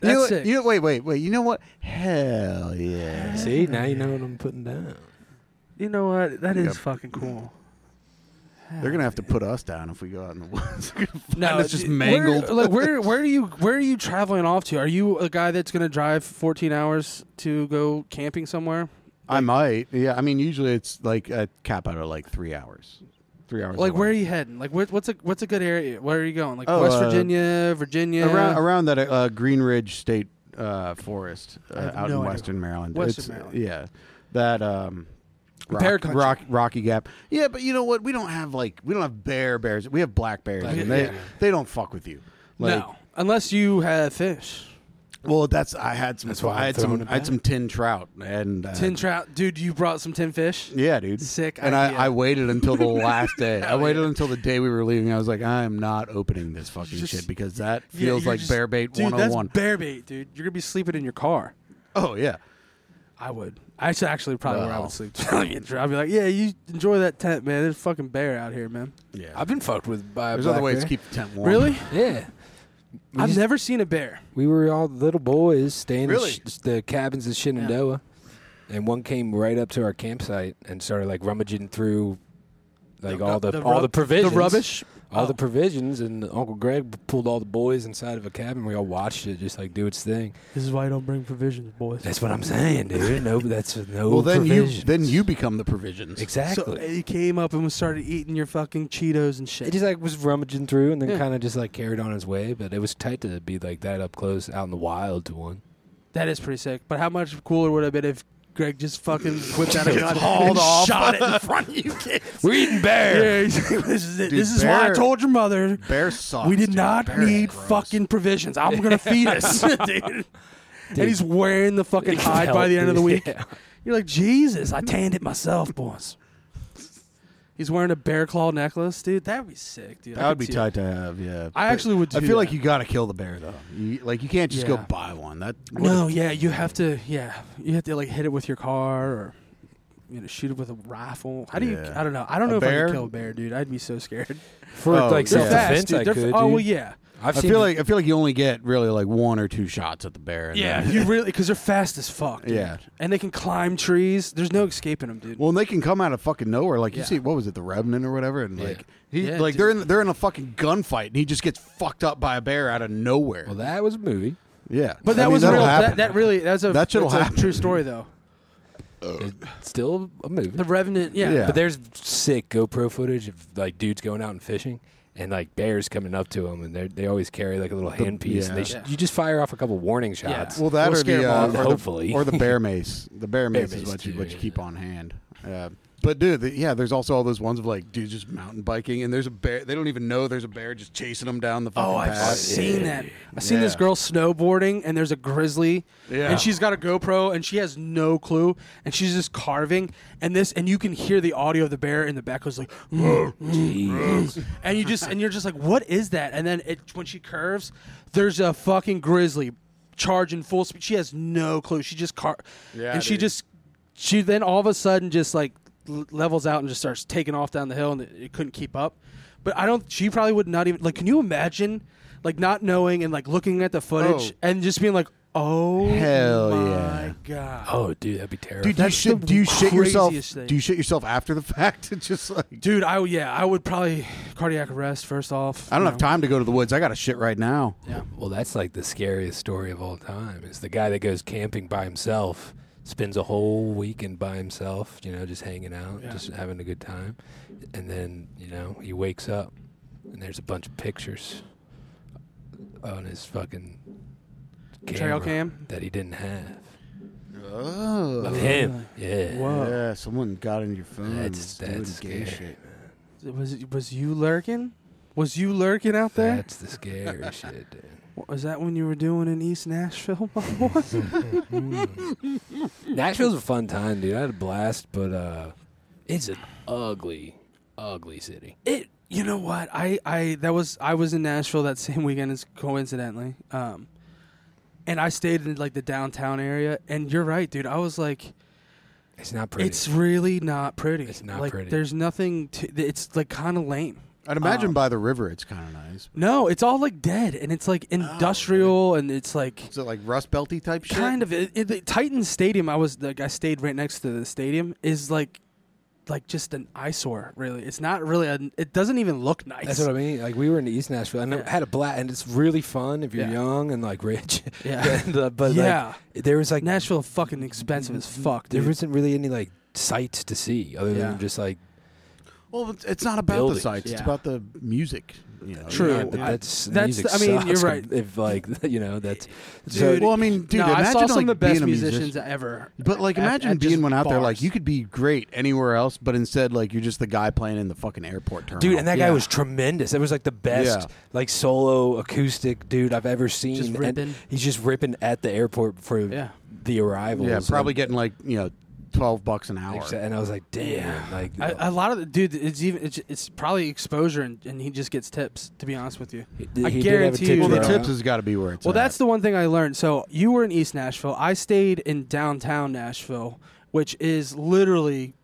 That's what- sick. you know, wait, wait, wait. You know what? Hell yeah! See, now you know what I'm putting down. You know what? That Yeah. is fucking cool. They're gonna have to put us down if we go out in the woods. No, it's just mangled. Where, like where where are you where are you traveling off to? Are you a guy that's gonna drive 14 hours to go camping somewhere? I might. Yeah, I mean, usually it's like a cap out of like three hours. Three hours. Like away. where are you heading? Like where, what's a what's a good area? Where are you going? Like Oh, West uh, Virginia, Virginia, around around that uh, Green Ridge State uh, Forest uh, have out no in idea. Western Maryland. Western It's- Maryland. Yeah, that. Um, Bear country. Rock, Rocky Gap. Yeah, but you know what? We don't have like we don't have bear bears. We have black bears, Black- and they yeah. they don't fuck with you. Like, no, unless you have fish. Well, that's I had some. That's why I had throwing some. it I had back. some tin trout and uh, Tin trout, dude. You brought some tin fish. Yeah, dude. Sick And idea. I, I waited until the last day. I waited yeah. until the day we were leaving. I was like, I am not opening this fucking Just- shit because that Yeah, feels you're like just- bear bait dude, 101. That's bear bait, dude. You're gonna be sleeping in your car. oh yeah. I would. I should actually probably where I Well. would sleep. I'd be like, yeah, you enjoy that tent, man. There's a fucking bear out here, man. Yeah. I've been fucked with by a There's black other ways bear. to keep the tent warm. Really? Yeah. We I've just- never seen a bear. We were all little boys staying Really? in sh- the cabins at Shenandoah, and one came right up to our campsite and started like rummaging through like all the, all rub- the provisions, the rubbish. All Oh. the provisions, and Uncle Greg pulled all the boys inside of a cabin. We all watched it just like do its thing. This is why you don't bring provisions, boys. That's what I'm saying, dude. No, that's no. Well, then you then you become the provisions. exactly. So he came up and was started eating your fucking Cheetos and shit. It just like was rummaging through and then Yeah. kind of just like carried on his way, but it was tight to be like that up close out in the wild to one. that is pretty sick. But how much cooler would it have been if Greg just fucking whipped out a gun hauled and off. shot it in front of you kids? We're eating bear. Yeah, he's like, this is it. Dude, this is why I bear- told your mother Bear sucks. we did dude. not Bear is need gross. fucking provisions. I'm gonna feed us, dude. And he's wearing the fucking hide by the end of the week. Yeah. You're like, Jesus, I tanned it myself, boys. He's wearing a bear claw necklace, dude. That would be sick, dude. I That would be see tight to have. Yeah. I But actually would I do feel like that. you got to kill the bear though. You, like you can't just go Yeah. buy one. That it. No, yeah, you have to. Yeah, you have to like hit it with your car or you know shoot it with a rifle. How do you? Yeah. I don't know. I don't A know if I bear? could kill a bear, dude. I'd be so scared. For Oh, like they're self They're defense, dude. I They're could. fa- oh dude. well, yeah. I've I seen feel like I feel like you only get really like one or two shots at the bear. and Yeah, then- you really because they're fast as fuck. Dude. Yeah. and they can climb trees. There's no escaping them, dude. Well, and they can come out of fucking nowhere. Like you Yeah. see, what was it, the Revenant or whatever? And Yeah. like he, Yeah, like dude. they're in they're in a fucking gunfight, and he just gets fucked up by a bear out of nowhere. well, that was a movie. yeah, But I that mean, was that'll real. happen. That, that really that's a That shit'll that's a happen. true story though. It's still a movie. The Revenant, yeah. Yeah. But there's sick GoPro footage of like dudes going out and fishing. And like bears coming up to them, and they they always carry like a little handpiece. And they yeah. sh- you just fire off a couple warning shots. well, that We'll or scare the, 'em uh, off, or the hopefully. or the bear mace. The bear Bear mace is what you too, what you yeah. keep on hand. Yeah. But dude, the, yeah, there's also all those ones of like dudes just mountain biking, and there's a bear. They don't even know there's a bear just chasing them down the oh, fucking Oh, I've path. seen Yeah. that. I've seen this girl snowboarding, and there's a grizzly, Yeah. and she's got a GoPro, and she has no clue, and she's just carving, and this, and you can hear the audio of the bear in the back goes like, Jeez. and you just, and you're just like, what is that? And then it, when she curves, there's a fucking grizzly charging full speed. She has no clue. She just car, Yeah, and she just, she then all of a sudden just like l- levels out and just starts taking off down the hill, and it, it couldn't keep up. But I don't. She probably would not even like. Can you imagine, like not knowing and like looking at the footage Oh. and just being like, "Oh Hell my yeah. god!" oh, dude, that'd be terrible. Dude, do you, That's shit, the do you shit yourself? thing. Do you shit yourself after the fact? It's just like Dude, I yeah, I would probably cardiac arrest first off. I don't have know. time to go to the woods. I got to shit right now. Yeah. Well, that's like the scariest story of all time. Is the guy that goes camping by himself, spends a whole weekend by himself, you know, just hanging out, Yeah. just having a good time, and then you know he wakes up and there's a bunch of pictures on his fucking Trail camera cam. that he didn't have Oh, of him. Yeah. Whoa. yeah. Someone got in your phone. That's and was that's doing gay scary. shit. Was it, was you lurking? Was you lurking out there? That's the scary shit, dude. Was that when you were doing in East Nashville? Nashville's a fun time, dude. I had a blast, but uh, it's an ugly, ugly city. It. You know what? I I that was I was in Nashville that same weekend as coincidentally. Um, and I stayed in like the downtown area. And you're right, dude. I was like, It's not pretty. it's really not pretty. It's not like, pretty. There's nothing. To, it's like kind of lame. I'd imagine Um, by the river, it's kind of nice. No, it's all like dead, and it's like industrial, and it's like Is it like Rust Belty type shit? kind of it, it, the Titan Stadium. I was like I stayed right next to the stadium. Is like like just an eyesore. Really, it's not really. A, it doesn't even look nice. That's what I mean. Like we were in East Nashville, and I had a blast, and it's really fun if you're Yeah. young and like rich. Yeah. and, uh, but yeah, like, there was like Nashville fucking expensive as fuck. there Dude. wasn't really any like sights to see other Yeah. than just like Well, it's- it's not about the Buildings. sights. It's Yeah. about the music. you know. True. Yeah, but I- that's, that's music I mean, you're sucks right. If like you know that's Dude, well, I mean, dude, no, I imagine saw some like of the best being a musicians musician. ever. But like, at- imagine at being one out there. Like, bars. you could be great anywhere else, but instead, like, you're just the guy playing in the fucking airport terminal. dude, and that guy Yeah. was tremendous. It was like the best Yeah. like solo acoustic dude I've ever seen. Just And ripping. he's just ripping at the airport for Yeah. the arrivals. yeah, probably and, getting like you know, twelve bucks an hour. and I was like, damn, like I, a lot of the dude, it's even it's, it's probably exposure, and, and he just gets tips. To be honest with you, he, I he did guarantee you well, the tips has got to be where it's. Well, at. that's the one thing I learned. So you were in East Nashville. I stayed in downtown Nashville, which is literally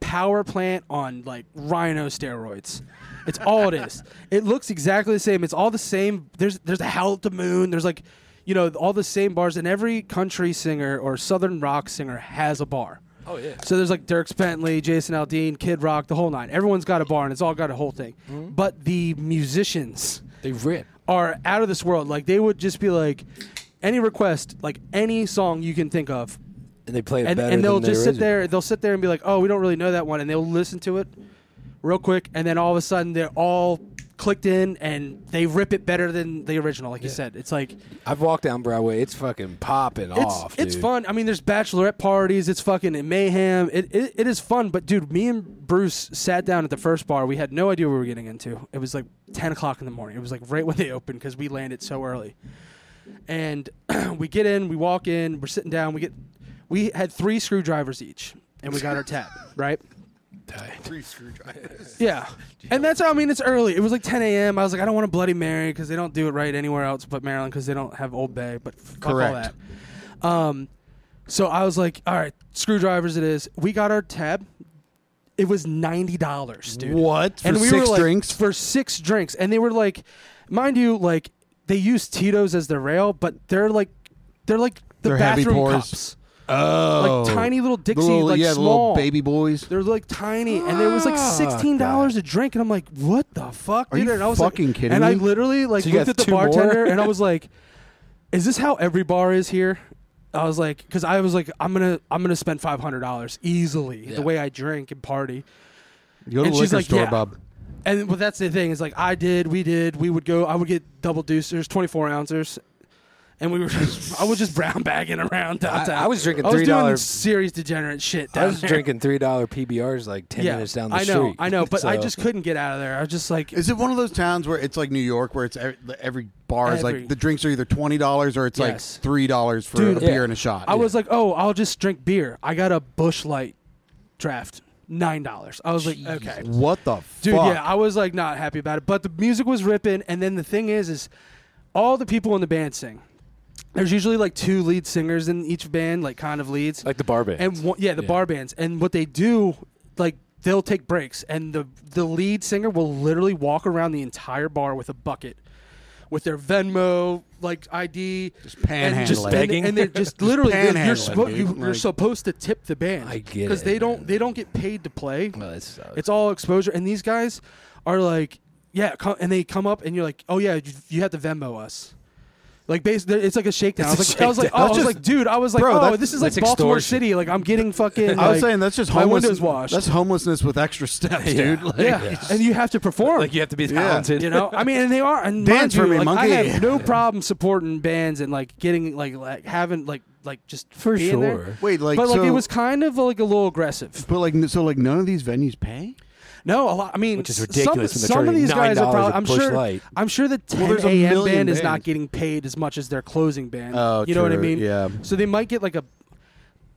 power plant on like rhino steroids. It's all it is. It looks exactly the same. It's all the same. There's there's a Howl at the Moon. There's like, you know, all the same bars. And every country singer or southern rock singer has a bar. Oh yeah. So there's like Dierks Bentley, Jason Aldean, Kid Rock, the whole nine. Everyone's got a bar and it's all got a whole thing. Mm-hmm. But the musicians They rip. are out of this world. Like they would just be like, any request, like any song you can think of, And they play it and, better and they'll just sit there. They'll sit there and be like, "Oh, we don't really know that one," and they'll listen to it real quick, and then all of a sudden they're all clicked in and they rip it better than the original. Like you said, it's like I've walked down Broadway. It's fucking popping it's off. it's dude. fun. I mean, there's bachelorette parties. It's fucking mayhem. It, it it is fun. But dude, me and Bruce sat down at the first bar. We had no idea what we were getting into. It was like ten o'clock in the morning. It was like right when they opened because we landed so early. And we get in, we walk in, we're sitting down. We get we had three screwdrivers each, and we got our tab right. three screwdrivers. Yeah, and that's how I mean it's early. It was like 10 a.m. I was like I don't want a Bloody Mary because they don't do it right anywhere else but Maryland because they don't have Old Bay. But fuck all Correct. that. Um, so I was like, all right, screwdrivers. It is. We got our tab. It was ninety dollars, dude. What for and we six were like, drinks? for six drinks, and they were like, mind you, like they use Tito's as their rail, but they're like, they're like the They're heavy bathroom pours. cups, oh, like tiny little The Dixie, little, like yeah, small little baby boys. they're like tiny, and it was like ah, sixteen dollars a drink, and I'm like, "What the fuck?" Are dude? you and I was fucking like, kidding And I literally like So looked at the bartender, and I was like, "Is this how every bar is here?" I was like, because I was like, I'm gonna, I'm gonna spend five hundred dollars easily Yeah. the way I drink and party. You go to And the liquor like, store, yeah. bub. And but that's the thing is like I did, we did, we would go. I would get double deucers, twenty four ounces, and we were. Just, I was just brown bagging around I, downtown. I was drinking three dollars. serious degenerate shit. I was there. drinking three dollar PBRs like ten minutes down the I know, street. I know, but I just couldn't get out of there. I was just like, Is it one of those towns where it's like New York, where it's every, every bar is Every- like the drinks are either twenty dollars or it's Yes. like three dollars for Dude, a beer yeah. and a shot. I was like, oh, I'll just drink beer. I got a Busch Light draft, nine dollars. I was like, okay, what the dude, fuck? yeah, I was like not happy about it. But the music was ripping, and then the thing is, is all the people in the band sing. There's usually like two lead singers in each band, like kind of leads. like the bar band. and one, yeah, the Yeah. bar bands. And what they do, like they'll take breaks, and the the lead singer will literally walk around the entire bar with a bucket, with their Venmo like ID, just and just begging. and, and they're just literally they're- you're, panhandling, suppo- dude. you, Like- are supposed to tip the band. I get because it, they don't man. they don't get paid to play. Well, that sucks. It's all exposure, and these guys are like, yeah, come, and they come up, and you're like, oh yeah, you, you have to Venmo us. Like basically, it's like a shakedown. I was like, a I was like, shakedown. I was That's like, dude, I was like, Bro, oh, that's- this is like that's Baltimore extortion. City. Like I'm getting fucking. I was like- saying that's just my homeless. windows washed. That's homelessness with extra steps, Yeah. dude. Like, yeah, and you have to perform. like you have to be Yeah. talented. you know, I mean, and they are. And Dance mind for you, me, like, monkey. I have no problem supporting bands and like getting like like having like like just for being sure. there. Wait, like but like so, it was kind of like a little aggressive. but like so like none of these venues pay. No, a lot. I mean, Which is ridiculous Some, some of these guys are probably. I'm sure. Light. I'm sure the 10 there's a a.m. million band is not getting paid as much as their closing band. Oh, you know what I mean? yeah. So they might get like a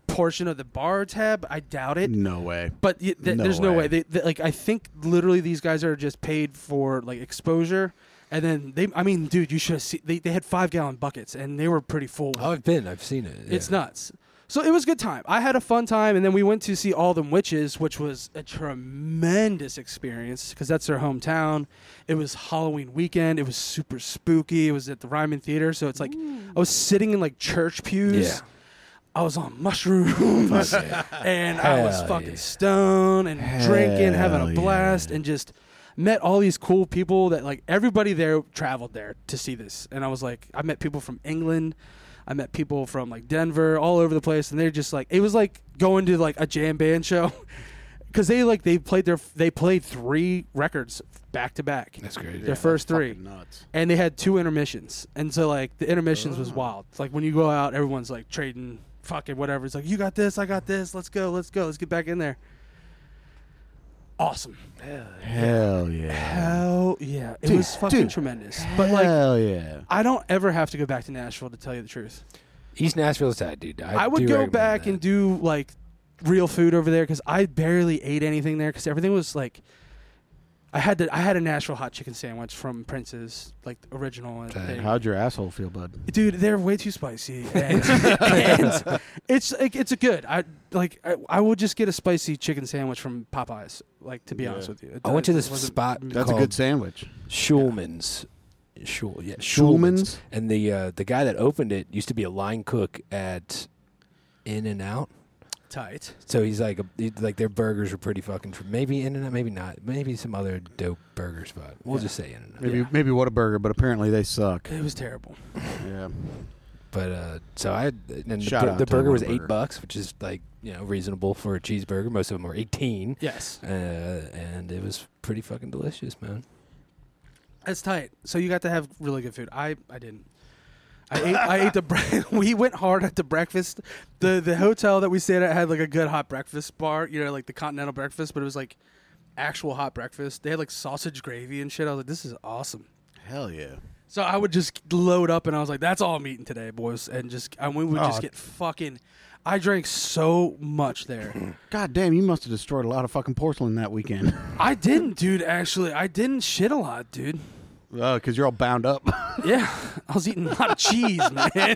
portion of the bar tab. I doubt it. No way. But y- th- No there's no way. way. They, they, like I think literally these guys are just paid for like exposure, and then they. I mean, dude, you should have seen. They, they had five gallon buckets, and they were pretty full. Oh, I've been. I've seen it. It's nuts. So it was a good time. I had a fun time, and then we went to see All Them Witches, which was a tremendous experience because that's their hometown. It was Halloween weekend. It was super spooky. It was at the Ryman Theater, so it's like I was sitting in like church pews. Yeah. I was on mushrooms, and I was fucking yeah. stoned and drinking, having a blast, yeah. and just met all these cool people that like everybody there traveled there to see this, and I was like, I met people from England. I met people from like Denver, all over the place, and they're just like, it was like going to like a jam band show. because they like they played their they played three records back to back. That's crazy. Their first three. nuts. and they had two intermissions, and so like the intermissions was Oh. wild. It's like when you go out, everyone's like trading fucking whatever. It's like you got this, I got this. Let's go, let's go, let's get back in there. Awesome. Hell yeah. Hell yeah, it Dude, was fucking dude. tremendous. But like, Hell yeah. I don't ever have to go back to Nashville to tell you the truth. East Nashville's tight, dude. I, I, would go back that. and do like real food over there because I barely ate anything there because everything was like. I had to. I had a Nashville hot chicken sandwich from Prince's, like original. and Tight. they- How'd your asshole feel, bud? dude they're way too spicy and, and it's like it's a good i like I, I would just get a spicy chicken sandwich from popeyes like to be Yeah. honest with you It I went to this spot That's a good sandwich. Schulman's. Schul, yeah, Schulman's? And the uh, the guy that opened it used to be a line cook at In and Out. Tight So he's like, a, he- like their burgers are pretty fucking. Tr- maybe In and Out, maybe not. Maybe some other dope burger spot. We'll Yeah. just say In and Out. Maybe Yeah. maybe burger, but apparently they suck. it was terrible Yeah. But uh, so I and the, Shout bur- out the to burger was Whataburger. eight bucks, which is like you know reasonable for a cheeseburger. Most of them were eighteen, yes uh, and it was pretty fucking delicious, man. that's tight so you got to have really good food i i didn't I ate. I ate the. Bre- we went hard at the breakfast. the The hotel that we stayed at had like a good hot breakfast bar. You know, like the continental breakfast, but it was like actual hot breakfast. They had like sausage gravy and shit. I was like, this is awesome. Hell yeah. So I would just load up, and I was like, "That's all I'm eating today, boys," and just and we would oh, just Oh. get fucking. I drank so much there. God damn, you must have destroyed a lot of fucking porcelain that weekend. I didn't, dude. Actually, I didn't shit a lot, dude. Uh, oh, because you're all bound up. Yeah, I was eating a lot of cheese, man.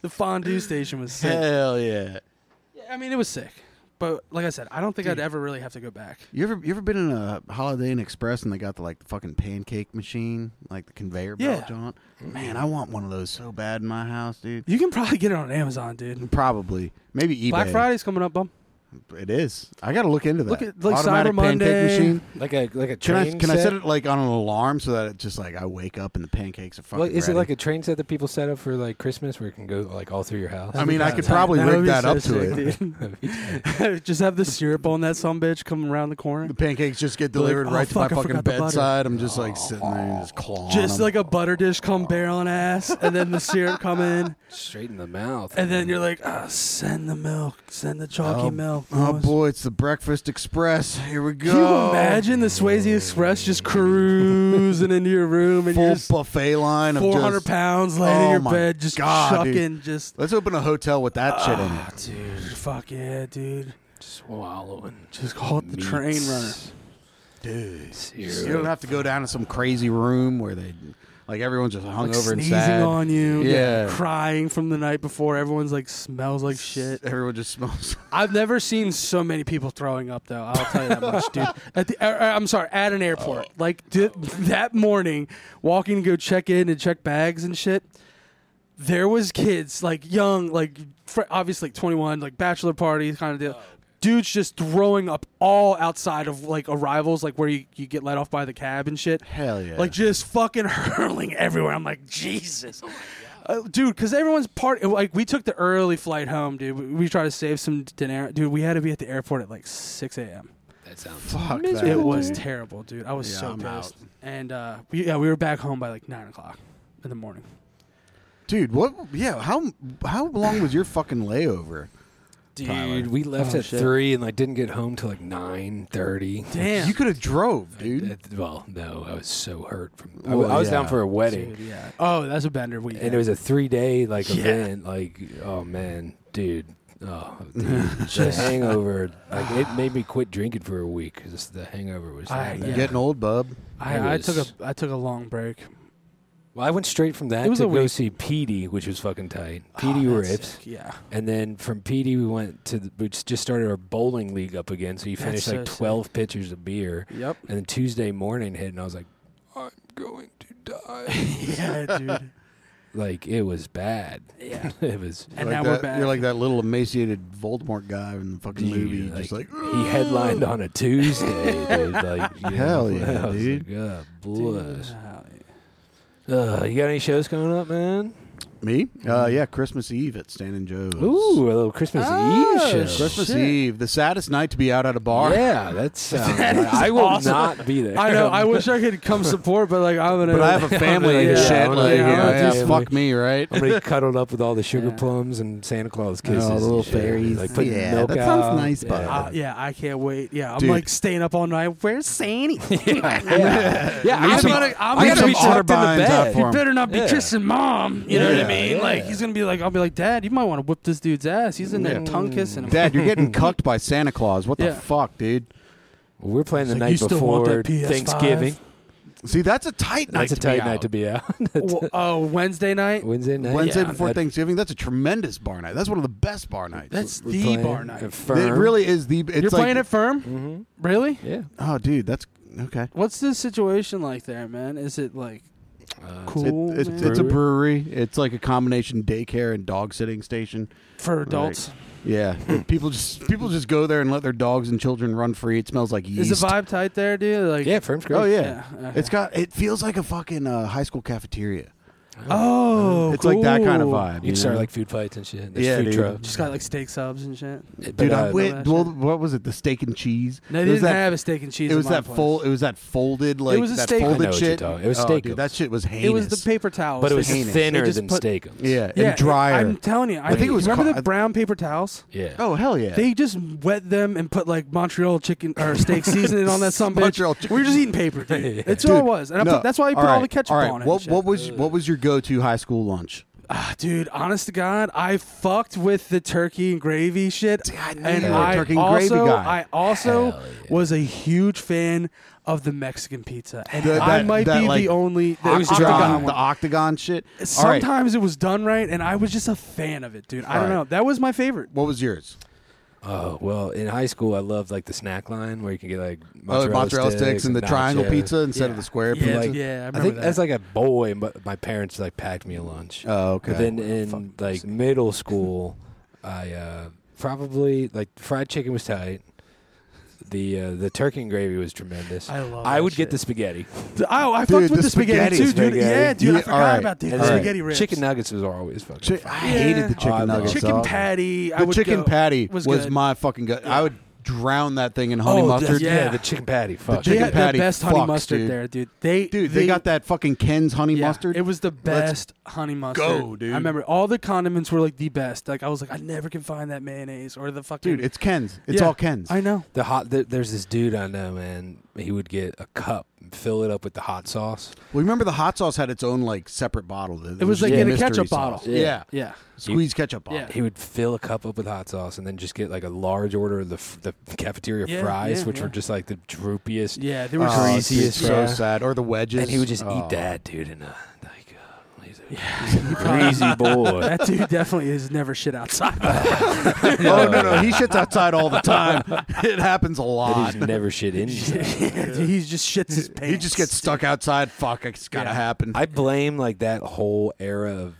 the fondue station was sick. Hell yeah. Yeah, I mean, it was sick, but like I said, I don't think I'd ever really have to go back. You ever you ever been in a Holiday Inn Express and they got the like the fucking pancake machine, like the conveyor belt Yeah. joint? Man, I want one of those so bad in my house, dude. You can probably get it on Amazon, dude. Probably, maybe eBay. Black Friday's coming up, bum. It is. I got to look into that. Look at- like Automatic Cyber pancake Monday. machine. Like a like a Can I train. can I set? set it like on an alarm so that it just like I wake up and the pancakes are fucking Well, is it ready? like a train set that people set up for like Christmas where it can go like all through your house? I mean, I could That probably would rig be that so up to sick, it. dude. just have the syrup on that some bitch coming around the corner. the pancakes just get Like, delivered oh, right to my fuck, I fucking forgot the butter. bedside. I'm just like sitting there and just clawing. Just them. like a butter dish come barreling ass, and then the syrup come in, straight in the mouth. and then you're like, ah, send the milk, send the chalky Oh, milk. Oh boys." boy, it's the Breakfast Express. Here we go. Can you imagine the Swayze Express just cruising into your room and you're Full just buffet line of 400 just. pounds laying in Oh your my bed, just God, dude. just. Let's open a hotel with that shit in it. Ah, dude, fuck yeah, dude. Just swallowing. Just call it the train runner. Dude, Syrup. you don't have to go down to some crazy room where they, like everyone's just hung Like over and sneezing sad. on you, Yeah. crying from the night before. Everyone's like smells like shit. Everyone just smells. I've never seen so many people throwing up though. I'll tell you that much, dude. At the, uh, I'm sorry, at an airport. Oh. Like that morning, walking to go check in and check bags and shit. There was kids like young, like fr- obviously like 21, like bachelor party kind of deal. Dudes just throwing up all outside of like arrivals, like where you, you get let off by the cab and shit. Hell yeah. Like just fucking hurling everywhere. I'm like, Jesus. Uh, dude, because everyone's part. Like, we took the early flight home, dude. We, we tried to save some dinner. Dude, we had to be at the airport at like 6 a.m. That sounds Fuck that, It was terrible, dude. I was Yeah, so I'm pissed. out. And uh, we, yeah, we were back home by like 9 o'clock in the morning. Dude, what? Yeah, how how long was your fucking layover? Dude, Tyler. we left Oh, at shit. three and like didn't get home till like nine thirty. Damn. You could have drove, dude. well, no, I was so hurt from. I, Well, I was yeah. down for a wedding, Dude, yeah. Oh, that's a bender weekend. and it was a three day like Yeah. event. Like, oh man, dude. Oh, dude. the hangover, like it made me quit drinking for a week because the hangover was. I- that yeah. Getting old, bub. I, it I was- took a I took a long break. Well, I went straight from that It was to a go week. see Petey, which was fucking tight. Oh, Petey that's rips. sick. Yeah. And then from Petey, we went to the, we just started our bowling league up again. So you That's finished so like sick. twelve pitchers of beer, Yep. and then Tuesday morning hit, and I was like, I'm going to die. yeah, dude. like it was bad. Yeah. it was. And You're now like we're that, back. You're like that little emaciated Voldemort guy in the fucking Dude, movie. just like, he headlined on a Tuesday, dude. Like you Hell know, yeah, I was dude. Like, God Dude, bless. Uh, you got any shows coming up, man? Me? Uh, yeah, Christmas Eve at Stan and Joe's. Ooh, a little Christmas Oh, Eve show. Christmas Shit. Eve, the saddest night to be out at a bar. Yeah, that's. Uh, That is I will awesome. not be there. I know. I wish I could come support, but like I'm gonna. But I have a family and Yeah, shit. I'm Like, gonna- you know, yeah, yeah, yeah. fuck me, right? I'm gonna be cuddled up with all the sugar plums and Santa Claus Oh, kisses. the and little shit. fairies. Like putting Yeah, milk that sounds out. nice, bud. Yeah. Uh, yeah, I can't wait. Yeah, I'm Dude. like staying up all night. Where's Sandy? yeah, yeah. I'm I'm gonna- gonna, I'm I gonna gotta be be tucked in the bed. You better not be Yeah. kissing mom. You know what I Yeah, mean? yeah. Like he's gonna be like, I'll be like, Dad, you might want to whip this dude's ass. He's in there Yeah. tongue kissing him. Dad, you're getting cucked by Santa Claus. What Yeah. the fuck, dude? We're playing the It's like, night still want before that PS5? Thanksgiving. See, that's a tight night. That's a to tight be night out. to be out. Well, oh, Wednesday night. Wednesday night. Wednesday Yeah, before that- Thanksgiving. That's a tremendous bar night. That's one of the best bar nights. That's We're the playing bar at night. Firm. it really is the. It's You're like, playing it firm, Mhm. really? Yeah. Oh, dude, that's okay. What's the situation like there, man? Is it like Uh, cool It, it's, it's a brewery. It's like a combination daycare and dog sitting station. for adults? Yeah, people just people just go there and let their dogs and children run free. It smells like yeast. Is the vibe tight there, dude? Like, Yeah, Firm's great. Oh yeah. okay. It's got. It feels like a fucking uh, high school cafeteria. Oh, it's like that kind of cool. vibe. You can start know? like food fights and shit. There's Yeah, food dude. trucks. Just got like steak subs and shit. But, Dude, I uh, went. Well, shit. what was it? The steak and cheese. No, they It was didn't that- have a steak and cheese. It was at my that place. fold. It was that folded like was a that steak- I folded know what you're shit. talking- it was oh, steak-ups. dude, that shit was heinous. It was the paper towels. but it was They- heinous. thinner They just than put- steak. yeah, yeah, and drier. I'm telling you, I, think it was Remember ca- the brown paper towels? Yeah. oh hell yeah! They just wet them and put like Montreal chicken or steak seasoning on that some bitch. Montreal chicken- We were just eating paper, dude. That's all it was, and I put, that's why you put all all, right, the ketchup all right. on it. What shit. what was what was your go to high school lunch? Ah, dude, honest to God, I fucked with the turkey and gravy shit. I and you were a I turkey and also, gravy guy. I also Hell yeah. was a huge fan of the Mexican pizza, and The- I that- might that, be like, the only the It was octagon dry. one. the octagon shit. All right, Sometimes it was done right, and I was just a fan of it, dude. I All don't right. know. That was my favorite. what was yours? Oh well, in high school I loved like the snack line where you can get like Oh, mozzarella, the mozzarella sticks and the triangle pizza instead of the square Yeah, pizza. like- yeah, I I, think that. as like a boy, but my parents like packed me a lunch. Oh, okay. But then Fuck in like middle school, I uh, probably like fried chicken was tight. The uh, the turkey and gravy was tremendous. I love. I that would shit. get the spaghetti. Oh, I Dude, fucked with the the spaghetti, spaghetti. too, dude. Spaghetti. Yeah, dude, I Yeah, forgot all right. about the, And the then spaghetti ribs. Chicken nuggets was always fucking. Chi- fun. I hated the Yeah. chicken Oh, I love nuggets. chicken dog. patty. I The would chicken go- patty was was, good. my fucking gut. Yeah. I would drown that thing in honey oh, mustard. Yeah, Yeah. the chicken patty. The Fuck. They chicken had patty the best honey fucks, mustard dude. there, dude. They Dude, they, got that fucking Ken's honey yeah, mustard. It was the Let's best honey mustard. go, dude. I remember all the condiments were like the best. Like I was like, I never can find that mayonnaise or the fucking. Dude, it's Ken's. It's Yeah. all Ken's. I know. The hot. The, there's this dude I know, man. He would get a cup, and fill it up with the hot sauce. well, remember the hot sauce had its own like separate bottle. It was like in a ketchup sauce. bottle. Yeah. Yeah. Yeah. Squeeze ketchup bottle. Yeah. He would fill a cup up with hot sauce, and then just get like a large order of the f- the cafeteria Yeah, fries, yeah, which yeah. were just like the droopiest. Yeah, they were Oh, dude, greasiest, so yeah. sad. Or the wedges. And he would just Oh. eat that, dude, and uh, like, he's a greasy boy. That dude definitely has never shit outside. oh no, no, he shits outside all the time. it happens a That lot. he's never shit inside. he just shits his pants. He just gets stuck outside. Fuck, it's gotta Yeah. happen. I blame like that whole era of s-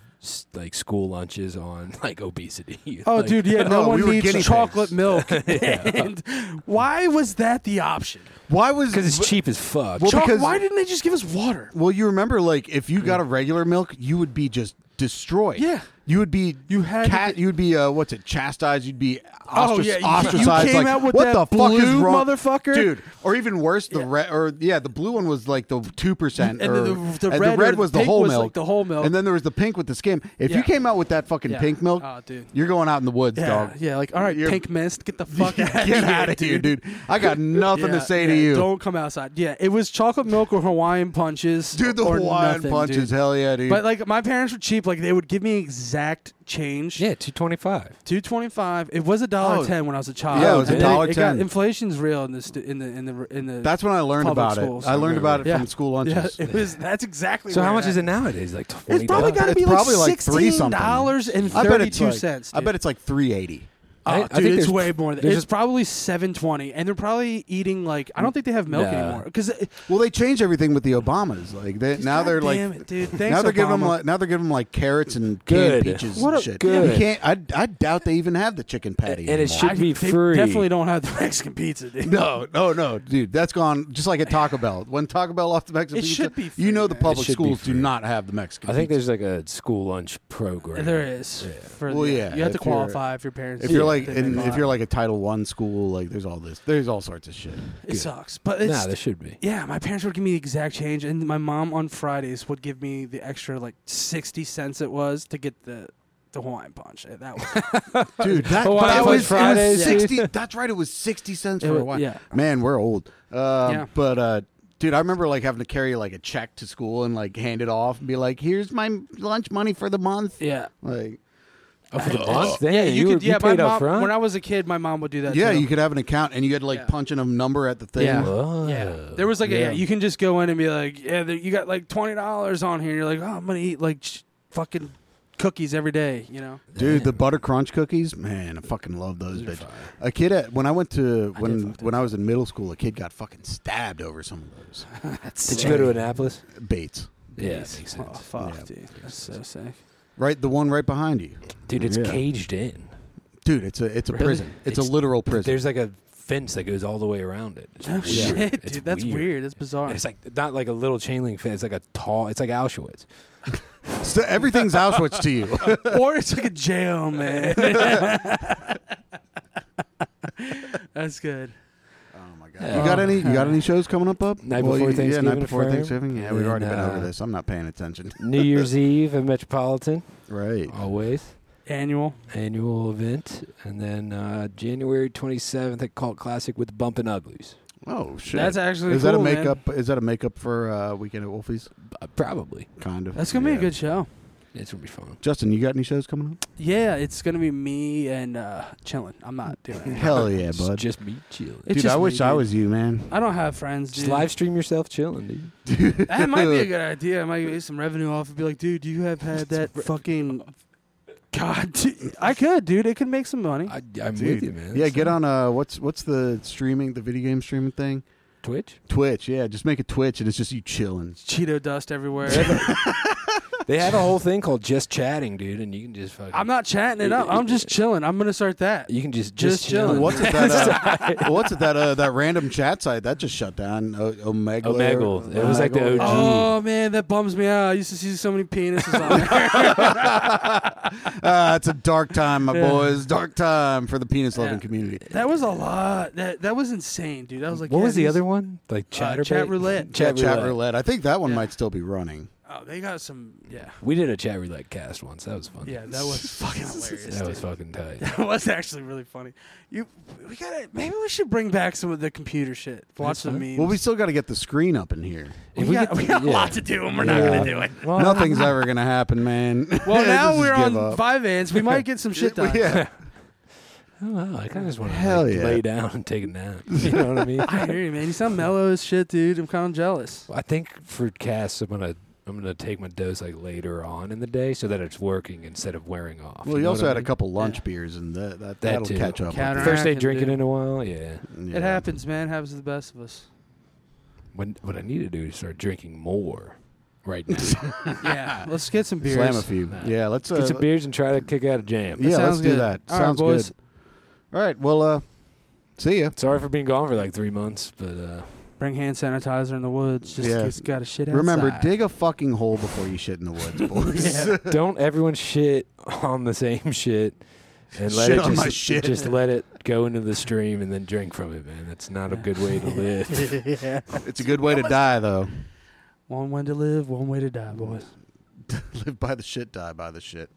like school lunches on like obesity. Oh, Like, dude, yeah, no Oh, one we needs chocolate pigs. milk. and why was that the option? Why was because it's cheap as fuck. Well, Choc- because- why didn't they just give us water? Well, you remember, like, if you got a regular milk, you would be just destroyed. Yeah. You would be. You had cat. get- you would be. Uh, what's it? Chastised. You'd be. Oh, Ostrac- yeah, you- ostracized. you came like, out with what the fuck is wrong, motherfucker? dude? Or even worse, the Yeah. red. Or yeah, the blue one was like the two percent. And or, the- the and red the was the pink whole was, milk. like, the whole milk. And then there was the pink with the skim. If Yeah. you came out with that fucking Yeah. pink milk, Oh, dude. you're going out in the woods, Yeah, dog. yeah, like all right, You're- pink mist, get the fuck out of Get here, out of here, dude. I got nothing Yeah, to say to you, Don't come outside. Yeah, it was chocolate milk or Hawaiian punches. dude. The Hawaiian punches, hell yeah, dude. But like my parents were cheap. Like they would give me exact change. yeah, two twenty five. Two twenty five. It was a dollar Oh. ten when I was a child. Yeah, it was And a dollar it got- ten. Inflation's real in the stu- in the in the in the. That's when I learned Public about schools. it. I learned about it Yeah. from school yeah, lunches. it was. That's exactly. So where how much is it nowadays? Like twenty. It's probably got to It's be like probably like three sixteen something. dollars and I bet thirty it's two like, cents. I bet it's like three eighty. Oh, I- uh, I dude, think it's way more. Than, there's it's probably seven twenty, and they're probably eating like I don't think they have milk Nah. anymore because Well, they changed everything with the Obamas. Like they, now they're like it, dude. Thanks, now they're giving them like now they're giving them like carrots and canned Good. peaches What and a- shit. good. You can't. I, I doubt they even have the chicken patty. And it anymore. should I- be they free. Definitely don't have the Mexican pizza, dude. No, no, no, dude. That's gone just like at Taco Bell. When Taco Bell off the Mexican It pizza, should be free, you know the public It should be schools do not have the Mexican. I think pizza. there's like a school lunch program. There is. Yeah. For Well, the- yeah, You have to qualify if your parents. if you're Yeah, like they in, make if a you're like a Title One school, like there's all this, there's all sorts of shit. it sucks, but it's Nah, there should be. Yeah, my parents would give me the exact change, and my mom on Fridays would give me the extra like sixty cents it was to get the the Hawaiian punch. And That was Dude, that, Hawaiian that Punch was, it was Fridays, dude. sixty. That's right. It was sixty cents It for was- a while. yeah. man, we're old. Um, Yeah. But uh, dude, I remember like having to carry like a check to school and like hand it off and be like, "Here's my lunch money for the month." yeah. Like, Oh, for the month? Damn, yeah, you, you, could. you Yeah, my paid up mom. front? When I was a kid, my mom would do that. yeah, too. you could have an account and you had to like Yeah. punch in a number at the thing. Yeah. Oh, Yeah, there was like a, yeah. you can just go in and be like, yeah, there, you got like twenty dollars on here. You're like, oh, I'm gonna eat like sh- fucking cookies every day. You know, Dude, the butter crunch cookies, man, I fucking love those. Those Bitch. A kid at when I went to when did when I was in middle school, a kid got fucking stabbed over some of those Did you go to Annapolis? baits. Yeah, Jeez. makes Oh fuck, Yeah. dude, that's so sick. Right, the one right behind you, Dude, it's Yeah. caged in. dude. It's a it's a Really? prison. It's, It's- a literal prison. There's like a fence that goes all the way around it. It's Oh weird. shit, It's dude, that's weird. That's bizarre. It's like not like a little chain link fence. It's like a tall. It's like Auschwitz. So everything's Auschwitz to you. or it's like a jail, man. That's good. Oh my god! Yeah. You got any? You got any shows coming up? Up Night Well, before you- Thanksgiving Yeah, night before affirm. Thanksgiving. Yeah, we've And, already been uh, over this. I'm not paying attention. New Year's Eve at Metropolitan, Right. always Annual. annual event, and then uh, January 27th at Cult Classic with Bumpin' Uglies. Oh shit! That's actually is that a cool, man. makeup? Is that a makeup for uh, Weekend at Wolfie's? Uh, probably. Kind of. That's gonna be Yeah. a good show. It's gonna be fun. Justin, you got any shows coming up? Yeah, it's gonna be me and uh chilling. I'm not doing it. Hell yeah, It's bud. just me chilling. It's Dude, just I me, wish I dude. was you, man. I don't have friends, Just dude. live stream yourself chilling, dude. That might be a good idea. I might get some revenue off and be like, dude, you have had that fucking. God, dude, I could, dude. It could make some money. I, I'm Dude. with you, man. Yeah, That's get it. on uh what's what's the streaming the video game streaming thing? Twitch. Twitch, yeah, just make a Twitch and it's just you chilling. Cheeto dust everywhere. They have a whole thing called just chatting, dude, and you can just fucking. I'm not chatting it up. I'm just chilling. I'm gonna start that. You can just Just just, chilling. chill. What's it that uh, what's it that uh, that random chat site that just shut down? O- Omega. Omegle. It was like the OG. Oh man, that bums me out. I used to see so many penises on there. Ah, it's a dark time, my Yeah. boys. Dark time for the penis loving Yeah. community. that was a lot. That that was insane, dude. I was like, what yeah, was the other one? Like Uh, chatter chat roulette. Chat, yeah, roulette. chat roulette. I think that one Yeah. might still be running. Oh, they got some. Yeah, We did a chat roulette cast once. That was fun. yeah. That was fucking hilarious. that was fucking tight. That was actually really funny. You, we gotta. Maybe we should bring back some of the computer shit. Watch That's some memes. Well, we still got to get the screen up in here. we, If we got, we got yeah. a lot to do, and we're not gonna do it. Well, Nothing's ever gonna happen, man. Well, now Just we're give on up. five ants. We might get some shit done. Yeah. I don't know. I kind of just want to Hell like, yeah. lay down and take a nap. You know what I mean? I hear you, man. You sound mellow as shit, dude. I'm kind of jealous. I think for casts, I'm gonna I'm gonna take my dose like later on in the day so that it's working instead of wearing off. Well, you know also what I had a couple lunch Yeah. beers, and that, that That that'll too. catch up. Counter- with First day drinking dude. in a while, yeah. it. Yeah. It happens, man. It happens to the best of us. When what I need to do is start drinking more right now. Yeah. Let's get some beers. Slam a few. Nah. Yeah, let's uh, Get some beers and try to kick out a jam. Yeah, let's sounds do that. All right, Sounds boys. good. All right. Well, uh, see ya. Sorry for being gone for like three months, but uh, Bring hand sanitizer in the woods. Just Yeah. just got to shit outside. Remember, dig a fucking hole before you shit in the woods, boys. Don't everyone shit on the same shit and let Shit it on just my shit. just let it go into the stream and then drink from it, man. That's not a good way to live. yeah. it's a good way to die, though. One way to live, one way to die, boys. Live by the shit, die by the shit.